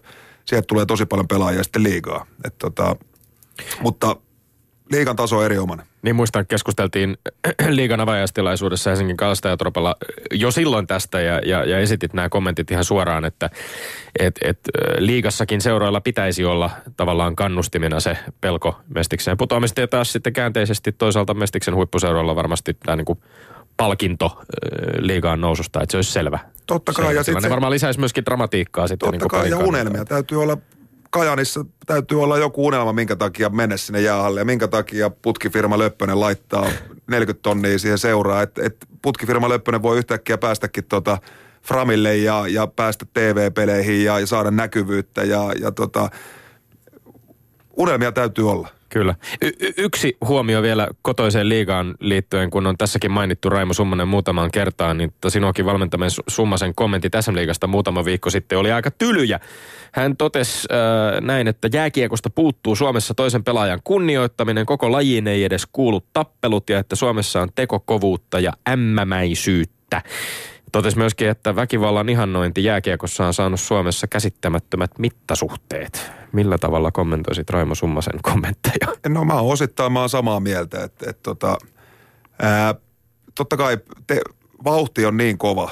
sieltä tulee tosi paljon pelaajia sitten liigaa. Et tota, mutta liigan taso on erinomainen. Niin muistan, keskusteltiin liigan avajaistilaisuudessa Helsingin Kalastajatropalla jo silloin tästä ja, ja, ja esitit nämä kommentit ihan suoraan, että et, et, liigassakin seuroilla pitäisi olla tavallaan kannustimena se pelko Mestikseen putoamista ja taas sitten käänteisesti toisaalta Mestiksen huippuseuroilla varmasti tämä niin kuin palkinto liigaan noususta, että se olisi selvä. Totta kai. Se, ja se varmaan lisäisi myöskin dramatiikkaa sitten. Totta niin kai ja unelmia. Täytyy olla Kajanissa täytyy olla joku unelma, minkä takia mennä sinne jäähalle ja minkä takia putkifirma Löppönen laittaa 40 tonnia siihen seuraa. Että et putkifirma Löppönen voi yhtäkkiä päästäkin tota Framille ja, ja päästä TV-peleihin ja, ja saada näkyvyyttä ja, ja tota, unelmia täytyy olla. Kyllä. Y- yksi huomio vielä kotoiseen liigaan liittyen, kun on tässäkin mainittu Raimo Summanen muutamaan kertaan, niin sinuakin valmentamen Summasen kommentti tässä liigasta muutama viikko sitten oli aika tylyjä. Hän totesi äh, näin, että jääkiekosta puuttuu Suomessa toisen pelaajan kunnioittaminen, koko lajiin ei edes kuulu tappelut ja että Suomessa on tekokovuutta ja ämmämäisyyttä. Totesi myöskin, että väkivallan ihannointi jääkiekossa on saanut Suomessa käsittämättömät mittasuhteet. Millä tavalla kommentoisit Raimo Summasen kommentteja? No mä oon osittain mä oon samaa mieltä, että, että tota, ää, totta kai te, vauhti on niin kova,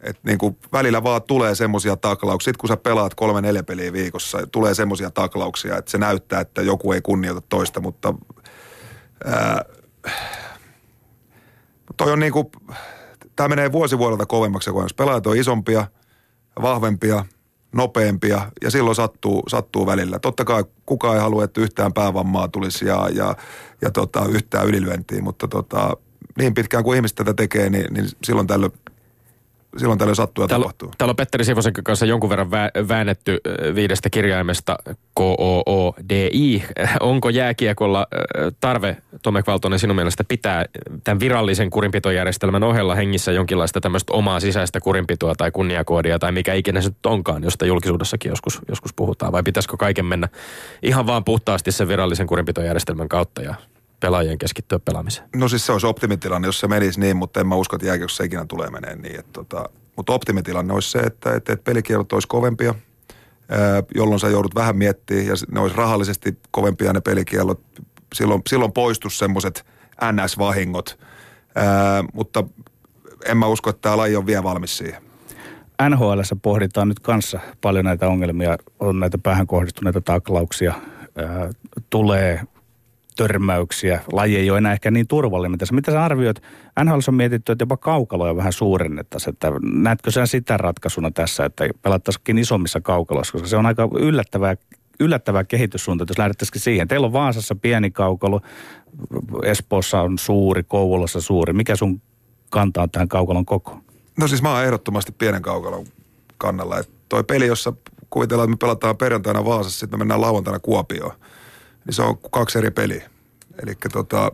että niin kuin välillä vaan tulee semmoisia taklauksia. Sitten kun sä pelaat kolme neljä peliä viikossa, tulee semmoisia taklauksia, että se näyttää, että joku ei kunnioita toista, mutta ää, toi on niin kuin, tämä menee vuosi vuodelta kovemmaksi, kun pelaajat on isompia, vahvempia, nopeampia ja silloin sattuu, sattuu välillä. Totta kai kukaan ei halua, että yhtään päävammaa tulisi ja, ja, ja tota, yhtään ylilyöntiä, mutta tota, niin pitkään kuin ihmiset tätä tekee, niin, niin silloin tällöin silloin tällöin sattuu ja täällä, tapahtuu. Täällä on Petteri Sivosen kanssa jonkun verran vä- väännetty viidestä kirjaimesta K-O-O-D-I. Onko jääkiekolla tarve, Tomek Valtonen, sinun mielestä pitää tämän virallisen kurinpitojärjestelmän ohella hengissä jonkinlaista tämmöistä omaa sisäistä kurinpitoa tai kunniakoodia tai mikä ikinä se nyt onkaan, josta julkisuudessakin joskus, joskus puhutaan? Vai pitäisikö kaiken mennä ihan vaan puhtaasti sen virallisen kurinpitojärjestelmän kautta ja pelaajien keskittyä pelaamiseen? No siis se olisi optimitilanne, jos se menisi niin, mutta en mä usko, että jääkiekossa ikinä tulee menee niin. Että tota, mutta optimitilanne olisi se, että, että, että pelikielot olisi kovempia, jolloin sä joudut vähän miettimään ja ne olisi rahallisesti kovempia ne pelikielot. Silloin, silloin poistus semmoiset NS-vahingot, ää, mutta en mä usko, että tämä laji on vielä valmis siihen. NHL pohditaan nyt kanssa paljon näitä ongelmia, on näitä päähän kohdistuneita taklauksia, ää, tulee törmäyksiä, laji ei ole enää ehkä niin turvallinen. Tässä. Mitä sä arvioit? NHL on mietitty, että jopa kaukaloja vähän suurennettaisiin. Että näetkö sä sitä ratkaisuna tässä, että pelattaisikin isommissa kaukaloissa, koska se on aika yllättävää, yllättävää kehityssuunta, jos lähdettäisikin siihen. Teillä on Vaasassa pieni kaukalo, Espoossa on suuri, Kouvolassa suuri. Mikä sun kanta on tähän kaukalon koko? No siis mä oon ehdottomasti pienen kaukalon kannalla. Että toi peli, jossa kuvitellaan, että me pelataan perjantaina Vaasassa, sitten me mennään lauantaina Kuopioon, niin se on kaksi eri peliä. Eli tota,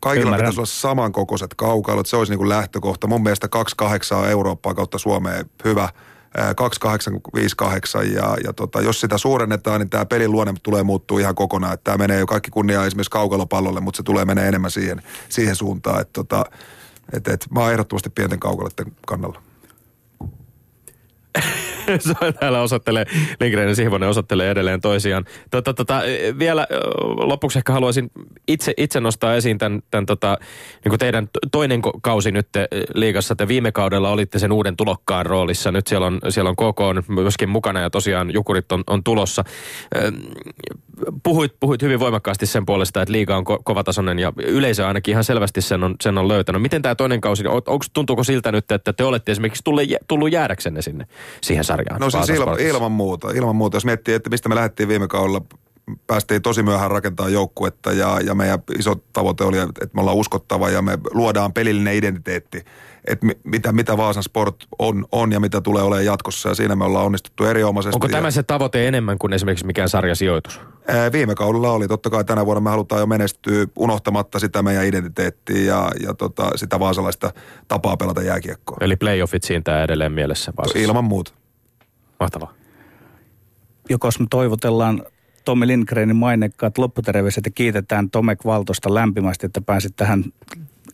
kaikilla Ymmärrän. pitäisi olla samankokoiset kaukalot, se olisi niin kuin lähtökohta. Mun mielestä 28 Eurooppaa kautta Suomeen hyvä. 2858 ja, ja tota, jos sitä suurennetaan, niin tämä pelin luonne tulee muuttuu ihan kokonaan. Tämä menee jo kaikki kunnia esimerkiksi kaukalopallolle, mutta se tulee menee enemmän siihen, siihen suuntaan. Että tota, et, et, mä oon ehdottomasti pienten kaukaloiden kannalla. täällä osoittelee, Lindgren ja Sihvonen osoittelee edelleen toisiaan. Tota, tota, vielä lopuksi ehkä haluaisin itse, itse nostaa esiin tämän, tämän tota, niin teidän toinen kausi nyt liigassa. Te viime kaudella olitte sen uuden tulokkaan roolissa. Nyt siellä on, siellä on KK on myöskin mukana ja tosiaan Jukurit on, on tulossa. Puhuit, puhuit hyvin voimakkaasti sen puolesta, että liiga on ko- kovatasoinen ja yleisö ainakin ihan selvästi sen on, sen on löytänyt. Miten tämä toinen kausi, onko, tuntuuko siltä nyt, että te olette esimerkiksi tullut, tullut jäädäksenne sinne siihen sarjaan? No siis ilman, ilman muuta. Ilman muuta. Jos miettii, että mistä me lähdettiin viime kaudella, päästiin tosi myöhään rakentaa joukkuetta ja, ja meidän iso tavoite oli, että me ollaan uskottava ja me luodaan pelillinen identiteetti, että mitä, mitä Vaasan Sport on, on ja mitä tulee olemaan jatkossa ja siinä me ollaan onnistuttu erinomaisesti. Onko tämä se tavoite enemmän kuin esimerkiksi mikään sarjasijoitus? Ää, viime kaudella oli. Totta kai tänä vuonna me halutaan jo menestyä unohtamatta sitä meidän identiteettiä ja, ja tota, sitä vaasalaista tapaa pelata jääkiekkoa. Eli playoffit siinä edelleen mielessä Vaasassa? Ilman muuta. Mahtavaa. Jokos me toivotellaan Tommi Lindgrenin mainekkaat lopputerveiset ja kiitetään Tomek Valtosta lämpimästi, että pääsit tähän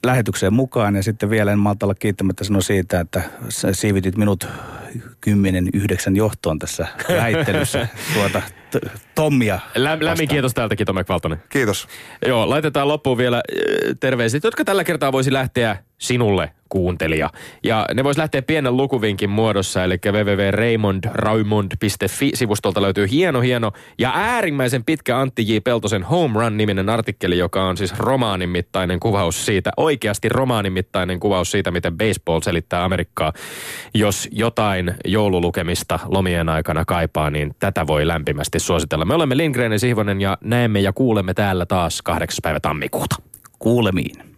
lähetykseen mukaan. Ja sitten vielä en malta olla kiittämättä sanoa siitä, että siivitit minut kymmenen yhdeksän johtoon tässä väittelyssä tuota, t- Tommia. Lä- lämmin kiitos täältäkin Tomek Valtonen. Kiitos. Joo, laitetaan loppuun vielä äh, terveiset, jotka tällä kertaa voisi lähteä sinulle kuuntelija. Ja ne vois lähteä pienen lukuvinkin muodossa, eli www.raymond.fi-sivustolta löytyy hieno, hieno ja äärimmäisen pitkä Antti J. Peltosen Home Run-niminen artikkeli, joka on siis romaanin mittainen kuvaus siitä, oikeasti romaanin mittainen kuvaus siitä, miten baseball selittää Amerikkaa. Jos jotain joululukemista lomien aikana kaipaa, niin tätä voi lämpimästi suositella. Me olemme Lindgren ja Sihvonen ja näemme ja kuulemme täällä taas 8. päivä tammikuuta. Kuulemiin.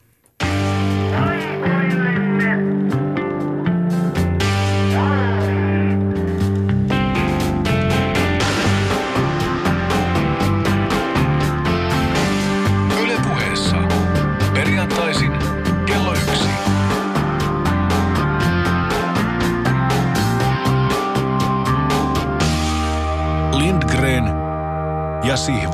see